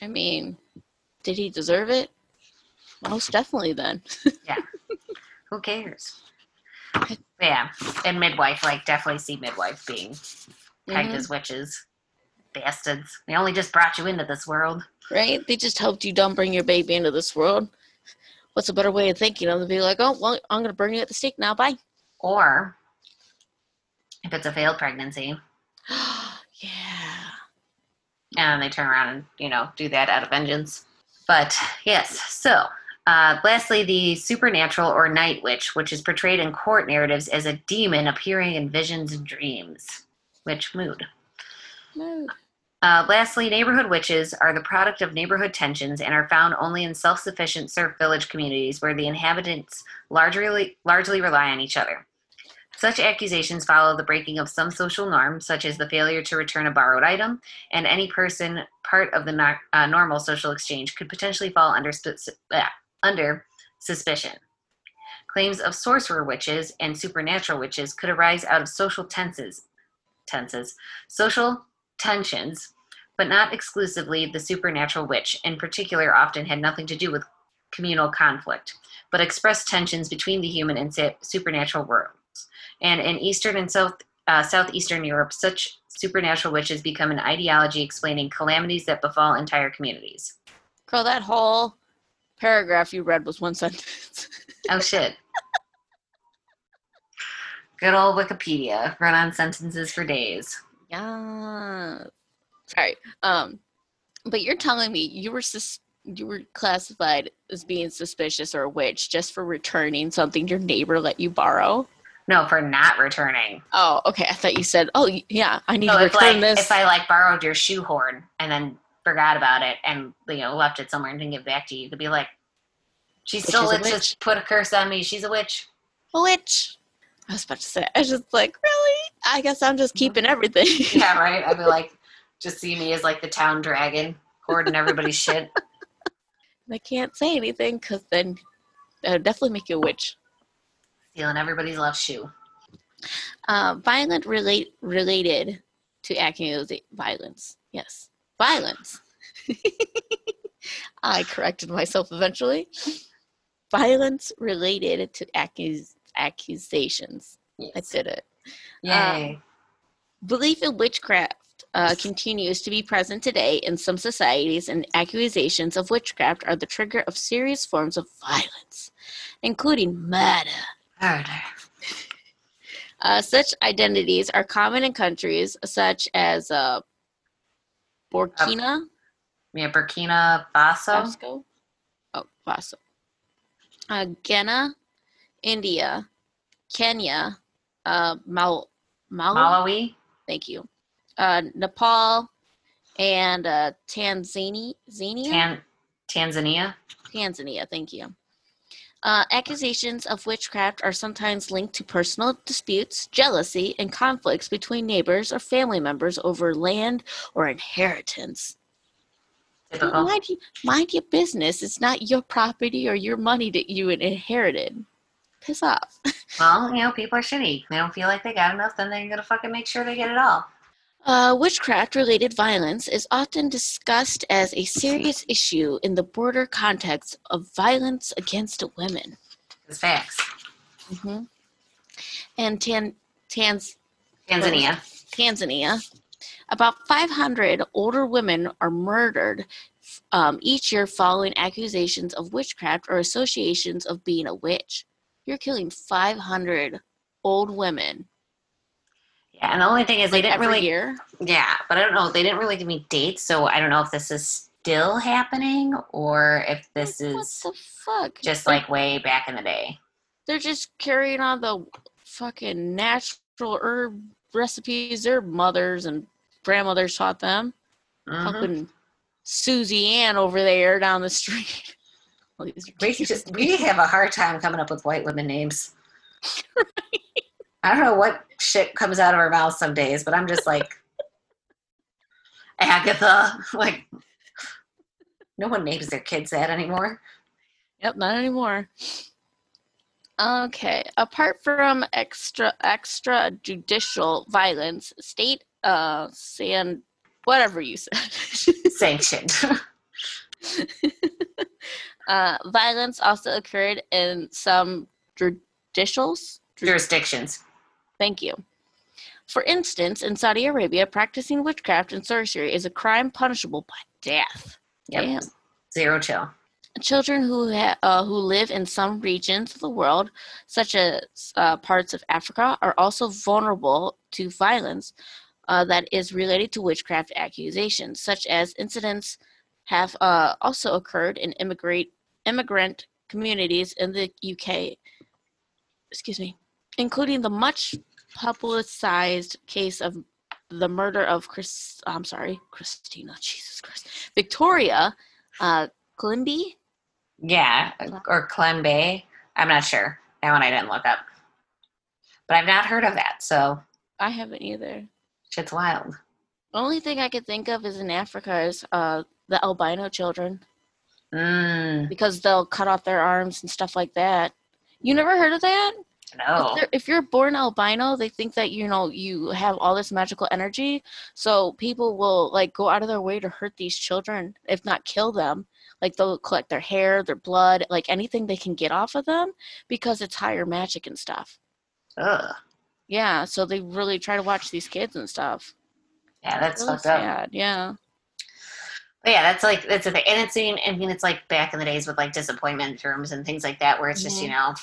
I mean, did he deserve it? Most definitely. Then. (laughs) Who cares? Yeah, and midwife, like definitely see midwife being tagged Mhm. as witches. Bastards. They only just brought you into this world. right? They just helped you don't bring your baby into this world. What's a better way of thinking of to be like, oh, well, I'm gonna burn you at the stake now. Bye. Or if it's a failed pregnancy, (gasps) yeah. and they turn around and you know do that out of vengeance but yes so uh, lastly the supernatural or night witch which is portrayed in court narratives as a demon appearing in visions and dreams. Witch mood. No. uh, lastly neighborhood witches are the product of neighborhood tensions and are found only in self-sufficient serf village communities where the inhabitants largely largely rely on each other. Such accusations follow the breaking of some social norms, such as the failure to return a borrowed item, and any person part of the nor- uh, normal social exchange could potentially fall under, sp- uh, under suspicion. Claims of sorcerer witches and supernatural witches could arise out of social tenses, tenses, social tensions, but not exclusively the supernatural witch. In particular, often had nothing to do with communal conflict, but expressed tensions between the human and supernatural worlds. And in Eastern and South uh, Southeastern Europe, such supernatural witches become an ideology explaining calamities that befall entire communities. Girl, that whole paragraph you read was one (laughs) sentence. Oh shit. Good old Wikipedia. Run on sentences for days. yeah. Sorry. Um, but you're telling me you were sus- you were classified as being suspicious or a witch just for returning something your neighbor let you borrow? No, for not returning. Oh, okay. I thought you said, "Oh, yeah, I need So to return like this." if I like borrowed your shoehorn and then forgot about it and you know left it somewhere and didn't give back to you, you could be like, She still let's just put a curse on me. She's a witch. a witch. I was about to say, I was just like, really? I guess I'm just keeping everything. (laughs) Yeah, right. (laughs) I'd be like, just see me as like the town dragon, hoarding everybody's shit. (laughs) I can't say anything because then that would definitely make you a witch. Stealing everybody's left shoe. Uh, violent relate related to accusative violence. Yes, violence. (laughs) I corrected myself eventually. Violence related to accus- accusations. I Yes. did it. Yay. Belief in witchcraft uh, continues to be present today in some societies, and accusations of witchcraft are the trigger of serious forms of violence, including murder. Murder. Uh, such identities are common in countries such as uh, Burkina Yeah, Burkina Faso. Faso, oh, Faso, uh, Ghana, India, Kenya, uh, Mal- Mal- Malawi. Thank you. Uh, Nepal and uh, Tanzania. Tan- Tanzania. Tanzania, thank you. Uh, accusations of witchcraft are sometimes linked to personal disputes, jealousy, and conflicts between neighbors or family members over land or inheritance. Typical. Mind, you, mind your business. It's not your property or your money that you inherited. Piss off. (laughs) Well, you know, people are shitty. They don't feel like they got enough, then they're gonna fucking make sure they get it all. Uh, witchcraft related violence is often discussed as a serious issue in the broader context of violence against women. It's facts. hmm And Tan- Tanz- Tanzania. Tanzania, about 500 older women are murdered um, each year following accusations of witchcraft or associations of being a witch. You're killing 500 old women Yeah, and the only thing is they didn't every really year. Yeah, but I don't know. They didn't really give me dates, so I don't know if this is still happening or if this Like, is what the fuck? just like way back in the day. they're just carrying on the fucking natural herb recipes their mothers and grandmothers taught them. Mhm. Fucking Susie Ann over there down the street. (laughs) All these are We just we have a hard time coming up with white women names. (laughs) I don't know what shit comes out of her mouth some days, but I'm just like (laughs) Agatha. Like no one names their kids that anymore. Yep, not anymore. Okay. Apart from extra extra judicial violence, state uh sand whatever you said. Sanctioned. (laughs) uh violence also occurred in some judicials. Jurisdictions. Thank you. For instance, in Saudi Arabia, practicing witchcraft and sorcery is a crime punishable by death. Yep. Damn. Zero chill. Children who ha- uh, who live in some regions of the world, such as uh, parts of Africa, are also vulnerable to violence uh, that is related to witchcraft accusations. Such as incidents have uh, also occurred in immigrant immigrant communities in the UK. Excuse me, including the much publicized case of the murder of Chris. I'm sorry, Christina. Jesus Christ, Victoria uh, Climby. Yeah, or Clembe. I'm not sure. That one I didn't look up. But I've not heard of that, so I haven't either. shit's wild. Only thing I could think of is in Africa is uh, the albino children Mm, because they'll cut off their arms and stuff like that. You never heard of that? No. If, if you're born albino, they think that you know you have all this magical energy, so people will like go out of their way to hurt these children, if not kill them. Like they'll collect their hair, their blood, like anything they can get off of them because it's higher magic and stuff. Ugh. Yeah, so they really try to watch these kids and stuff. Yeah, that's Really fucked up. Yeah. But yeah, that's like that's the thing, and it's I mean it's like back in the days with like disappointment rooms and things like that, where it's just you mm-hmm. know,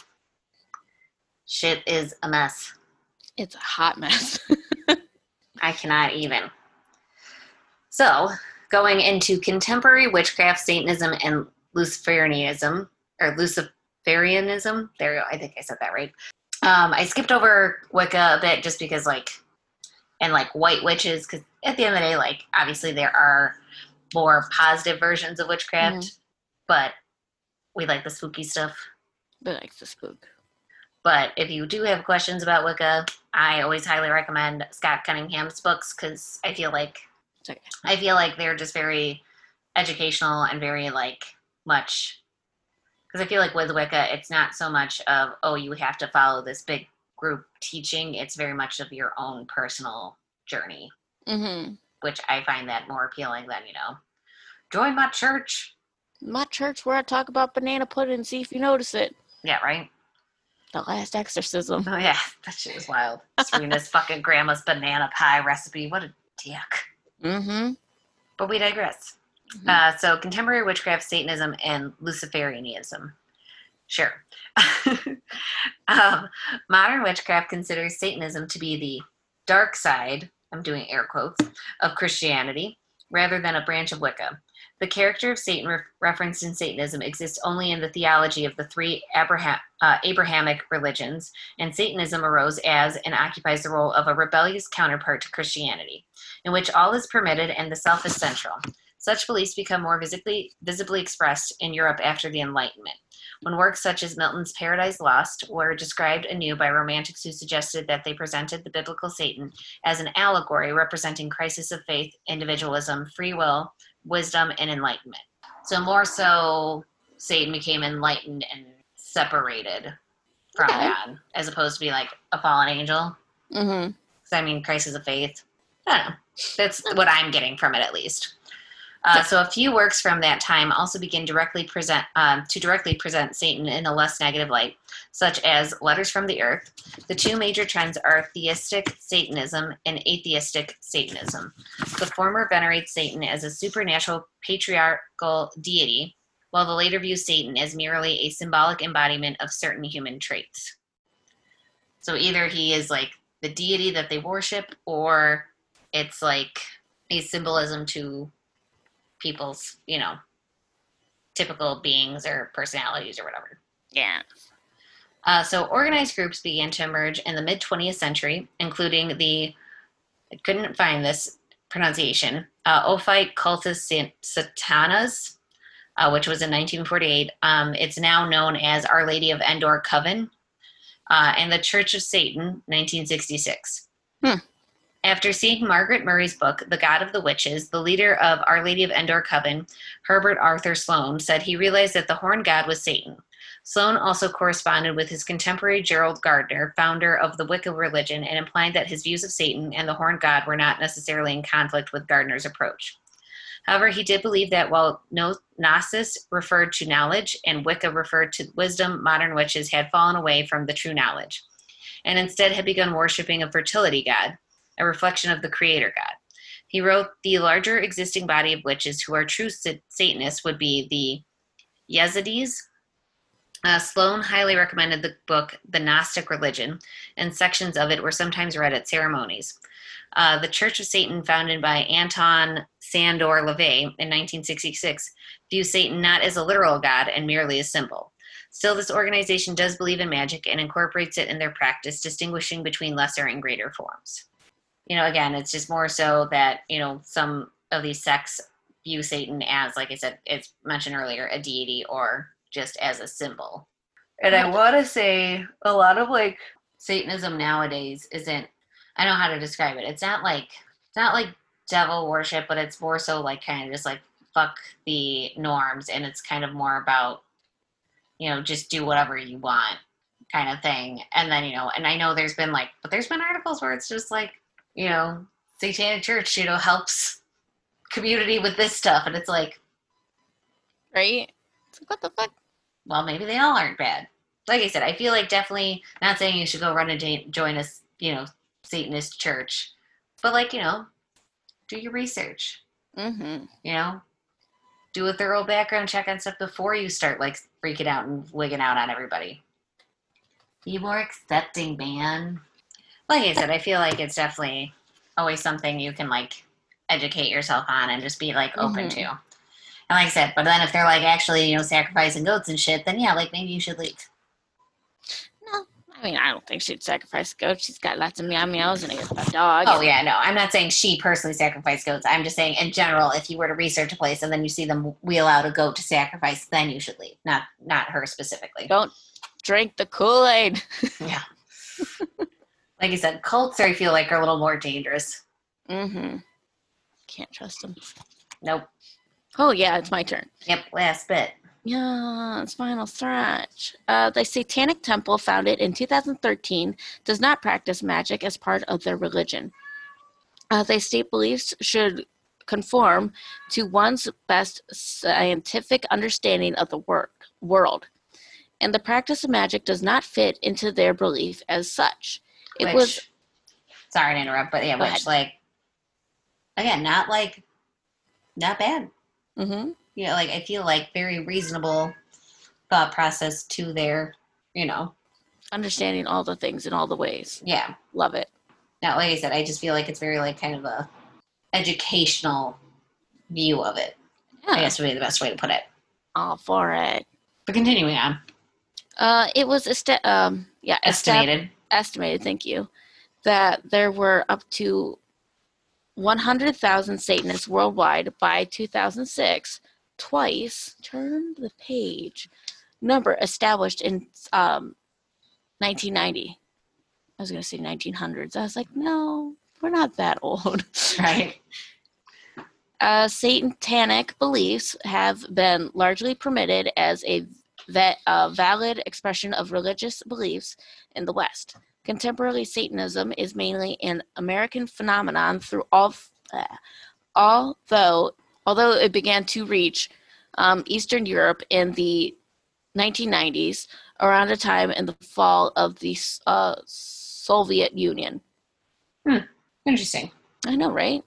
shit is a mess. It's a hot mess. (laughs) I cannot even. So, going into contemporary witchcraft, Satanism, and Luciferianism, or Luciferianism. There you go. I think I said that right. Um, I skipped over Wicca a bit just because, like, and like white witches, because at the end of the day, like, obviously there are more positive versions of witchcraft, but we like the spooky stuff. but like the spook. But if you do have questions about Wicca, I always highly recommend Scott Cunningham's books because I feel like okay. I feel like they're just very educational and very like much because I feel like with Wicca, it's not so much of oh you have to follow this big group teaching. It's very much of your own personal journey, Mm-hmm. which I find that more appealing than you know join my church. My church where I talk about banana pudding, see if you notice it. Yeah, right. The last exorcism. Oh yeah, that shit was wild. Serena's fucking grandma's banana pie recipe. What a dick. Mm-hmm. But we digress. Mhm. Uh, so, contemporary witchcraft, Satanism, and Luciferianism. Sure. (laughs) um, modern witchcraft considers Satanism to be the dark side, I'm doing air quotes, of Christianity, rather than a branch of Wicca. The character of Satan re- referenced in Satanism exists only in the theology of the three Abraham, uh, Abrahamic religions, and Satanism arose as and occupies the role of a rebellious counterpart to Christianity, in which all is permitted and the self is central. Such beliefs become more visibly, visibly expressed in Europe after the Enlightenment, when works such as Milton's Paradise Lost were described anew by romantics who suggested that they presented the biblical Satan as an allegory representing crisis of faith, individualism, free will, wisdom, and enlightenment. So more so, Satan became enlightened and separated from Okay. God, as opposed to be like a fallen angel. Mm-hmm. I mean, crisis of faith. I don't know. That's what I'm getting from it, at least. Uh, so a few works from that time also begin directly present um, to directly present Satan in a less negative light, such as Letters from the Earth. The two major trends are theistic Satanism and atheistic Satanism. The former venerates Satan as a supernatural patriarchal deity, while the later views Satan as merely a symbolic embodiment of certain human traits. So either he is like the deity that they worship, or it's like a symbolism to people's, you know, typical beings or personalities or whatever. Yeah. Uh, so organized groups began to emerge in the mid 20th century, including the, I couldn't find this pronunciation, uh, Ophite Cultus Satanas, uh, which was in 1948. Um, it's now known as Our Lady of Endor Coven, uh, and the Church of Satan, 1966. Hmm. After seeing Margaret Murray's book, The God of the Witches, the leader of Our Lady of Endor Coven, Herbert Arthur Sloane, said he realized that the horned god was Satan. Sloane also corresponded with his contemporary Gerald Gardner, founder of the Wicca religion, and implied that his views of Satan and the horned god were not necessarily in conflict with Gardner's approach. However, he did believe that while no- Gnosis referred to knowledge and Wicca referred to wisdom, modern witches had fallen away from the true knowledge and instead had begun worshiping a fertility god, a reflection of the creator god. He wrote the larger existing body of witches who are true Satanists would be the Yazidis. Uh, Sloane highly recommended the book The Gnostic Religion, and sections of it were sometimes read at ceremonies. Uh, the Church of Satan, founded by Anton Sandor LaVey in 1966, views Satan not as a literal god and merely a symbol. Still, this organization does believe in magic and incorporates it in their practice, distinguishing between lesser and greater forms. You know, again, it's just more so that, you know, some of these sects view Satan as, like I said, it's mentioned earlier, a deity or just as a symbol. And I want to say a lot of like Satanism nowadays isn't, I don't know how to describe it. It's not like, it's not like devil worship, but it's more so like kind of just like fuck the norms. And it's kind of more about, you know, just do whatever you want kind of thing. And then, you know, and I know there's been like, but there's been articles where it's just like, you know, Satanic Church, you know, helps community with this stuff. And it's like, Right? It's like, what the fuck? well, maybe they all aren't bad. Like I said, I feel like definitely not saying you should go run and join a, you know, Satanist church, but like, you know, do your research, Mm-hmm. you know, do a thorough background check on stuff before you start like freaking out and wigging out on everybody. Be more accepting, man. Like I said, I feel like it's definitely always something you can like educate yourself on and just be like open Mhm. to. And like I said, but then if they're like actually, you know, sacrificing goats and shit, then yeah, like maybe you should leave. No, I mean, I don't think she'd sacrifice goats. She's got lots of meow meows and a, a dog. Oh yeah, no, I'm not saying she personally sacrificed goats. I'm just saying in general, if you were to research a place and then you see them wheel out a goat to sacrifice, then you should leave. Not not her specifically. Don't drink the Kool Aid. Yeah. (laughs) like I said, cults I feel like are a little more dangerous. Mm-hmm. Can't trust them. Nope. Oh yeah, it's my turn. Yep. Last bit. Yeah, it's final stretch. Uh, the Satanic Temple, founded in 2013, does not practice magic as part of their religion. Uh, they state beliefs should conform to one's best scientific understanding of the work, world, and the practice of magic does not fit into their belief as such. It which, was sorry to interrupt, but yeah, which ahead. like again, not like not bad. Mm-hmm. You know, like I feel like very reasonable thought process to their, you know, understanding all the things in all the ways. yeah. Love it. Now, like I said, I just feel like it's very like kind of a educational view of it. I guess would be the best way to put it. all for it. But continuing on, Uh, it was esti- um, yeah, estimated. Estimated, thank you, that there were up to 100,000 Satanists worldwide by 2006, twice, turn the page, number established in um, 1990. I was going to say 1900s. I was like, no, we're not that old. Right. (laughs) uh, satanic beliefs have been largely permitted as a va- uh, valid expression of religious beliefs in the West. Contemporary Satanism is mainly an American phenomenon through all, uh, although although it began to reach um, Eastern Europe in the 1990s, around a time in the fall of the uh, Soviet Union. Hmm. Interesting. I know, right?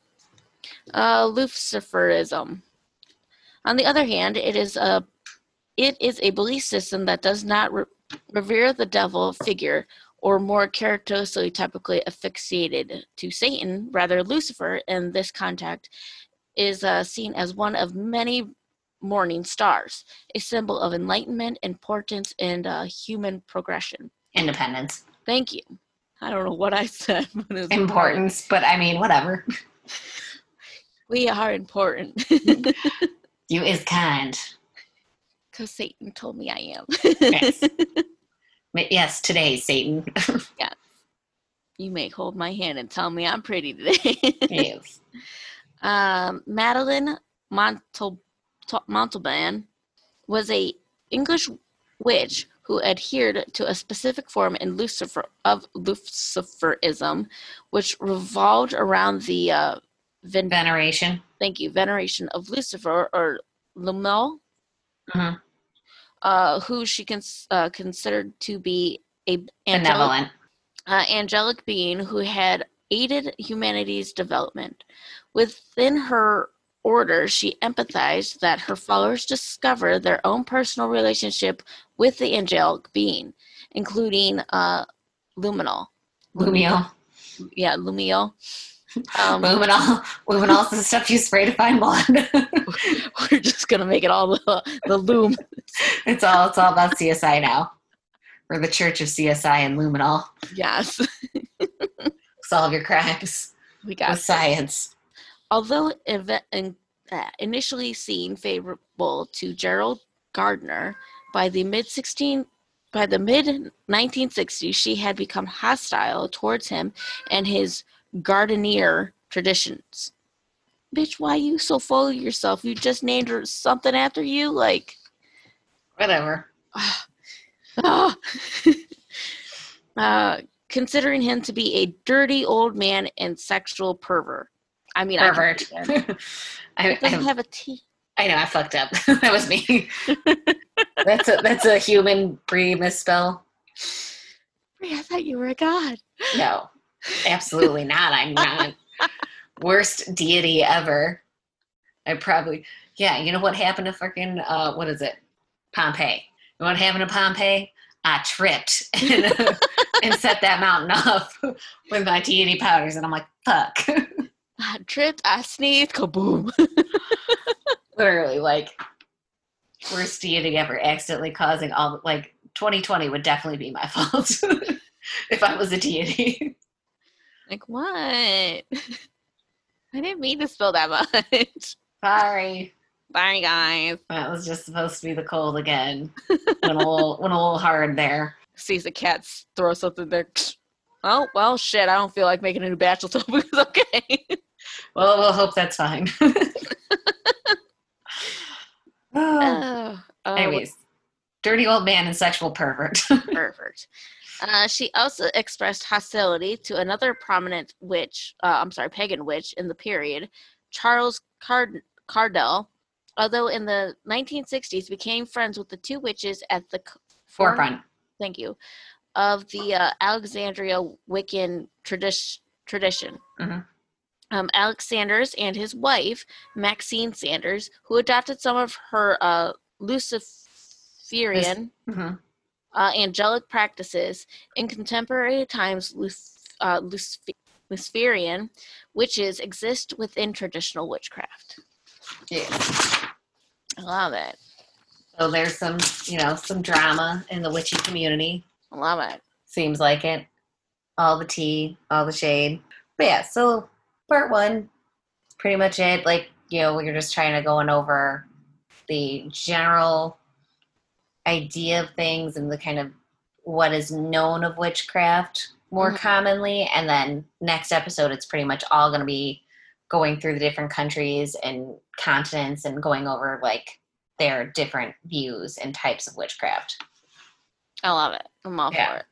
Uh, Luciferism. On the other hand, it is a it is a belief system that does not re- revere the devil figure, or more characteristically, typically affixated to Satan. Rather, Lucifer, in this context, is uh, seen as one of many morning stars, a symbol of enlightenment, importance, and uh, human progression. Independence. Thank you. I don't know what I (laughs) said. But it's Importance, but I mean, whatever. (laughs) We are important. (laughs) You is kind. Because Satan told me I am. Yes. (laughs) Yes, today, Satan. (laughs) Yes. You may hold my hand and tell me I'm pretty today. yes. (laughs) um, Madeline Montal- Montalban was a English witch who adhered to a specific form in Lucifer of Luciferism, which revolved around the uh, ven- Veneration. thank you veneration of Lucifer or Lumel, Mhm. Uh, who she cons- uh, considered to be a angelic Benevolent. uh, angelic being who had aided humanity's development. Within her order, she empathized that her followers discover their own personal relationship with the angelic being, including uh, Luminal. Lumio. Yeah, Lumiel. Um, Luminol. Luminol is the stuff you spray to find blood. (laughs) we're just gonna make it all the the loom. it's all it's all about CSI now. We're the Church of CSI and Luminol. Yes, (laughs) Solve your crimes we got science. Although inve- in, uh, initially seen favorable to Gerald Gardner, by the mid 16 by the mid 1960s, she had become hostile towards him and his Gardnerian traditions. Bitch, why you so full of yourself? You just named her something after you, like. Whatever. (sighs) ah. (laughs) uh, considering him to be a dirty old man and sexual pervert. I mean, I Pervert. (laughs) I, It doesn't have a T. I know I fucked up. (laughs) that was me. that's a that's a human pre misspell. I thought you were a god. No, absolutely not. I'm not. Worst deity ever. I probably, yeah, you know what happened to fucking, uh, what is it? Pompeii. You know what happened to Pompeii? I tripped and, (laughs) and set that mountain off (laughs) with my deity powders. And I'm like, fuck. I tripped, I sneezed, kaboom. (laughs) Literally, like, worst deity ever accidentally causing all, like, 2020 would definitely be my fault if I was a deity. Like, what? (laughs) I didn't mean to spill that much. (laughs) Sorry. Sorry, guys. That was just supposed to be the cold again. went a little (laughs) went a little hard there. Sees the cats throw something there. (sniffs) Oh, well, shit. I don't feel like making a new bachelor soap. It's okay. Well, we'll hope that's fine. (sighs) Oh, Oh, uh, Anyways, dirty old man and sexual pervert. Pervert. Uh, she also expressed hostility to another prominent witch, uh, I'm sorry, pagan witch in the period, Charles Card- Cardell, although in the 1960s became friends with the two witches at the Forefront. thank you, of the uh, Alexandria Wiccan tradi- tradition. Mhm. Um, Alex Sanders and his wife, Maxine Sanders, who adopted some of her uh, Luciferian hmm uh, angelic practices in contemporary times uh, Lucifer- luciferian witches exist within traditional witchcraft Yeah. I love it. So there's some, you know, some drama in the witchy community. I love it. Seems like it. All the tea, all the shade. But yeah, so part one, pretty much it. Like, you know, we are just trying to going over the general idea of things and the kind of what is known of witchcraft more Mhm. commonly. And then next episode, it's pretty much all going to be going through the different countries and continents and going over like their different views and types of witchcraft. I love it. I'm all Yeah. for it.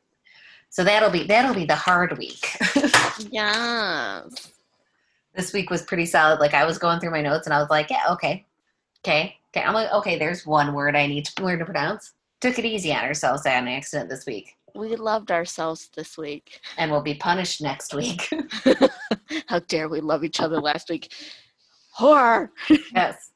So that'll be that'll be the hard week. (laughs) Yes. this week was pretty solid. Like I was going through my notes and I was like, yeah, okay, okay, okay. I'm like, okay, there's one word I need to learn to pronounce. Took it easy on ourselves on accident this week, We loved ourselves this week. and we'll be punished next week. (laughs) (laughs) How dare we love each other last week? Horror. yes,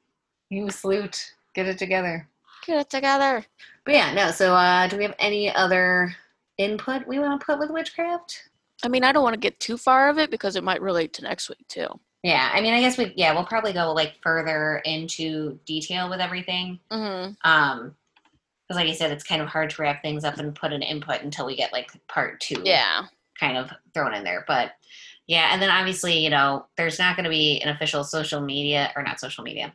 you salute. Get it together. Get it together. But yeah, no. So, uh, do we have any other input we want to put with witchcraft? I mean, I don't want to get too far of it because it might relate to next week too. Yeah, I mean, I guess we yeah we'll probably go like further into detail with everything. Mm-hmm. Um, because like I said, it's kind of hard to wrap things up and put an input until we get like part two. Yeah. kind of thrown in there. But yeah, and then obviously, you know, there's not going to be an official social media or not social media,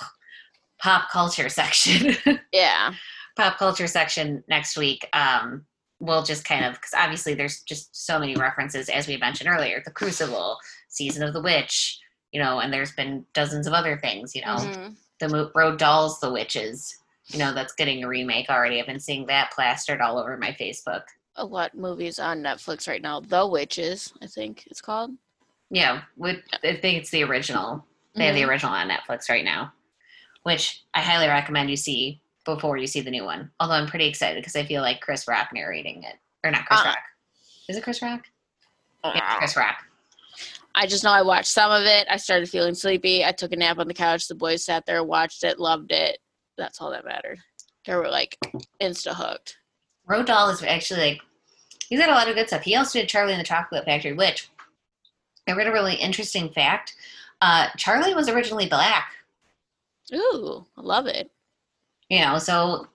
(sighs) pop culture section, (laughs) Yeah. pop culture section next week. Um, we'll just kind of because obviously there's just so many references as we mentioned earlier, the Crucible, Season of the Witch, you know, and there's been dozens of other things, you know, Mhm. the mo- Roald Dahl's, The Witches. You know, that's getting a remake already. I've been seeing that plastered all over my Facebook. A lot of movies on Netflix right now. The Witches, I think it's called. Yeah, with, I think it's the original. They have the Mhm. original on Netflix right now, which I highly recommend you see before you see the new one. Although I'm pretty excited because I feel like Chris Rock narrating it, or not Chris Uh. Rock. Is it Chris Rock? Yeah, Chris Rock. I just know I watched some of it. I started feeling sleepy. I took a nap on the couch. The boys sat there, watched it, loved it. That's all that mattered. They were like insta hooked. Roald Dahl is actually like he's got a lot of good stuff. He also did Charlie and the Chocolate Factory, which I read a really interesting fact. Uh, Charlie was originally black. Ooh, I love it. you know so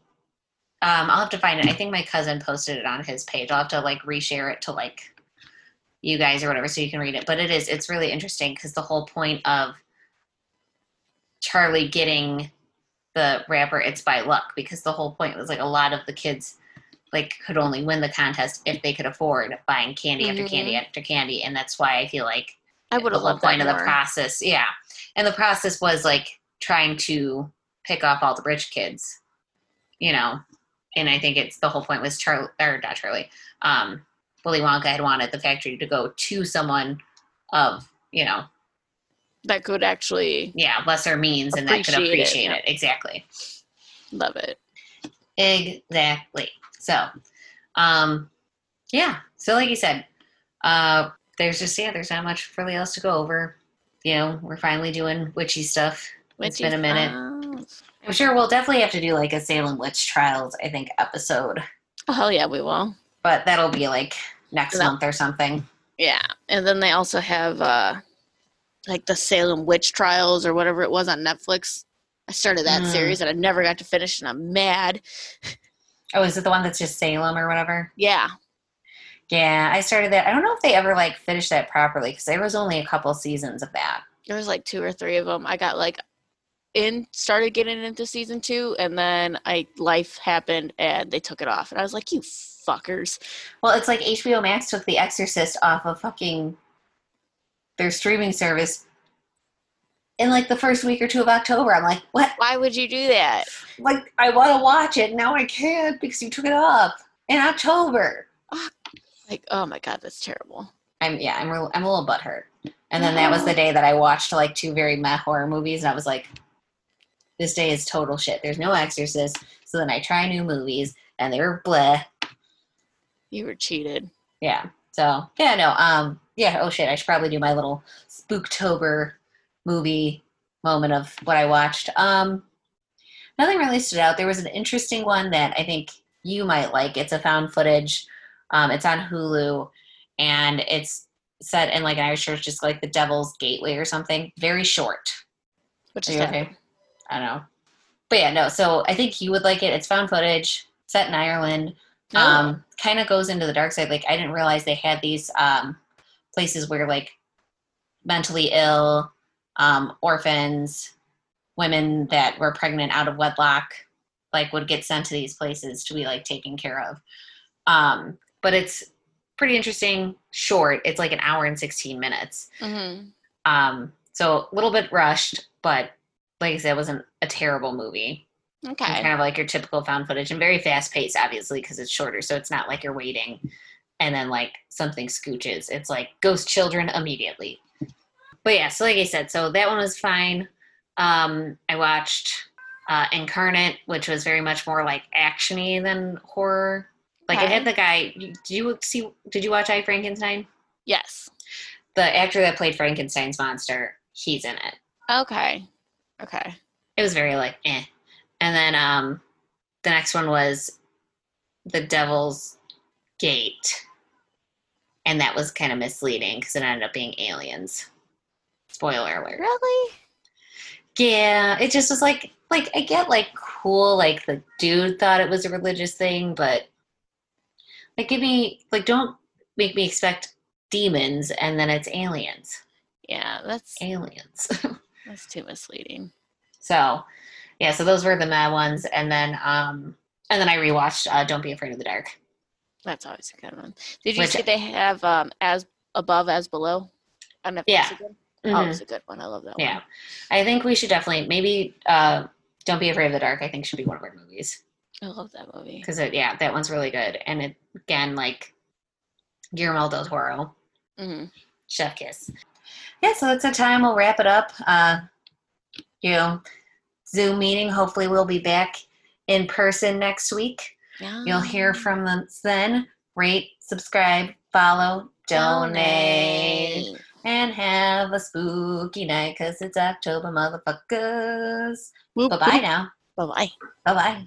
um i'll have to find it i think my cousin posted it on his page i'll have to like reshare it to like you guys or whatever so you can read it. But it is it's really interesting because the whole point of charlie getting the wrapper it's by luck because the whole point was like a lot of the kids like could only win the contest if they could afford buying candy after candy after candy and that's why i feel like I would the have loved that point of the process yeah. And the process was like trying to pick off all the rich kids you know? And i think it's the whole point was charlie or not charlie um willy wonka had wanted the factory to go to someone of you know that could actually yeah lesser means and that could Appreciate it, yeah. it exactly love it. Exactly. So, um, yeah. So, like you said, uh, there's just yeah, there's not much really else to go over. You know, we're finally doing witchy stuff. It's been a minute. minute. I'm sure we'll definitely have to do like a Salem witch trials, I think, episode, Oh hell yeah, we will. but that'll be like next month or something. Yeah, and then they also have uh like the Salem witch trials or whatever it was on Netflix. I started that Mm. series and I never got to finish, and I'm mad. Oh, is it the one that's just Salem or whatever? Yeah, Yeah, I started that. I don't know if they ever like finished that properly because there was only a couple seasons of that. there was like two or three of them. I got like in started getting into season two, and then I life happened and they took it off, and I was like, you fuckers. Well, it's like HBO Max took The Exorcist off of fucking their streaming service in like the first week or two of October. I'm like, what? Why would you do that? Like, I want to watch it. Now I can't because you took it off in October. Like, oh my god, that's terrible. I'm yeah, I'm real, I'm a little butthurt. And then that was the day that I watched like two very meh horror movies, and I was like, this day is total shit. There's no Exorcist. So then I try new movies, and they were bleh. You were cheated. Yeah. So yeah, no. Um. Yeah. Oh shit. I should probably do my little Spooktober movie moment of what I watched. Um. Nothing really stood out. There was an interesting one that I think you might like. It's a found footage. Um. It's on Hulu, and it's set in like an Irish church, just like the Devil's Gateway or something. Very short. Which is you kind of okay? I don't know. But yeah, no. So I think you would like it. It's found footage, set in Ireland. Oh. Um, kind of goes into the dark side. Like I didn't realize they had these um places where like mentally ill, um, orphans, women that were pregnant out of wedlock, like would get sent to these places to be like taken care of. Um, but it's pretty interesting, short. It's like an hour and sixteen minutes. Mhm. Um, so a little bit rushed, but like I said, it wasn't a terrible movie. Okay. Kind of like your typical found footage and very fast paced, obviously, because it's shorter. So it's not like you're waiting and then like something scooches. It's like ghost children immediately. But yeah, so like I said, so that one was fine. Um, I watched uh, Incarnate, which was very much more like actiony than horror. Like it had Okay. the guy. Did you see? Did you watch I Frankenstein? Yes. The actor that played Frankenstein's monster, he's in it. Okay. Okay. it was very like eh. And then um the next one was The Devil's Gate. And that was kind of misleading because it ended up being aliens. Spoiler alert. Really? Yeah, it just was like like I get like cool, like the dude thought it was a religious thing, but like give me like don't make me expect demons and then it's aliens. Yeah, that's Aliens. (laughs) that's too misleading. So, yeah, so those were the mad ones, and then um, and then I rewatched uh, Don't Be Afraid of the Dark. That's always a good one. Did you Which- see they have um as above as below? On Netflix Yeah. again? It's a good one. I love that yeah, one. I think we should definitely maybe uh, Don't Be Afraid of the Dark. I think should be one of our movies I love that movie. because yeah, that one's really good, and it again like Guillermo del Toro, hmm Chef Kiss. Yeah, so it's a time we'll wrap it up. Uh, you know, Zoom meeting. Hopefully, we'll be back in person next week. Yeah. You'll hear from us then. Rate, subscribe, follow, donate, and have a spooky night because it's October, motherfuckers. Bye bye now. Bye bye. Bye bye.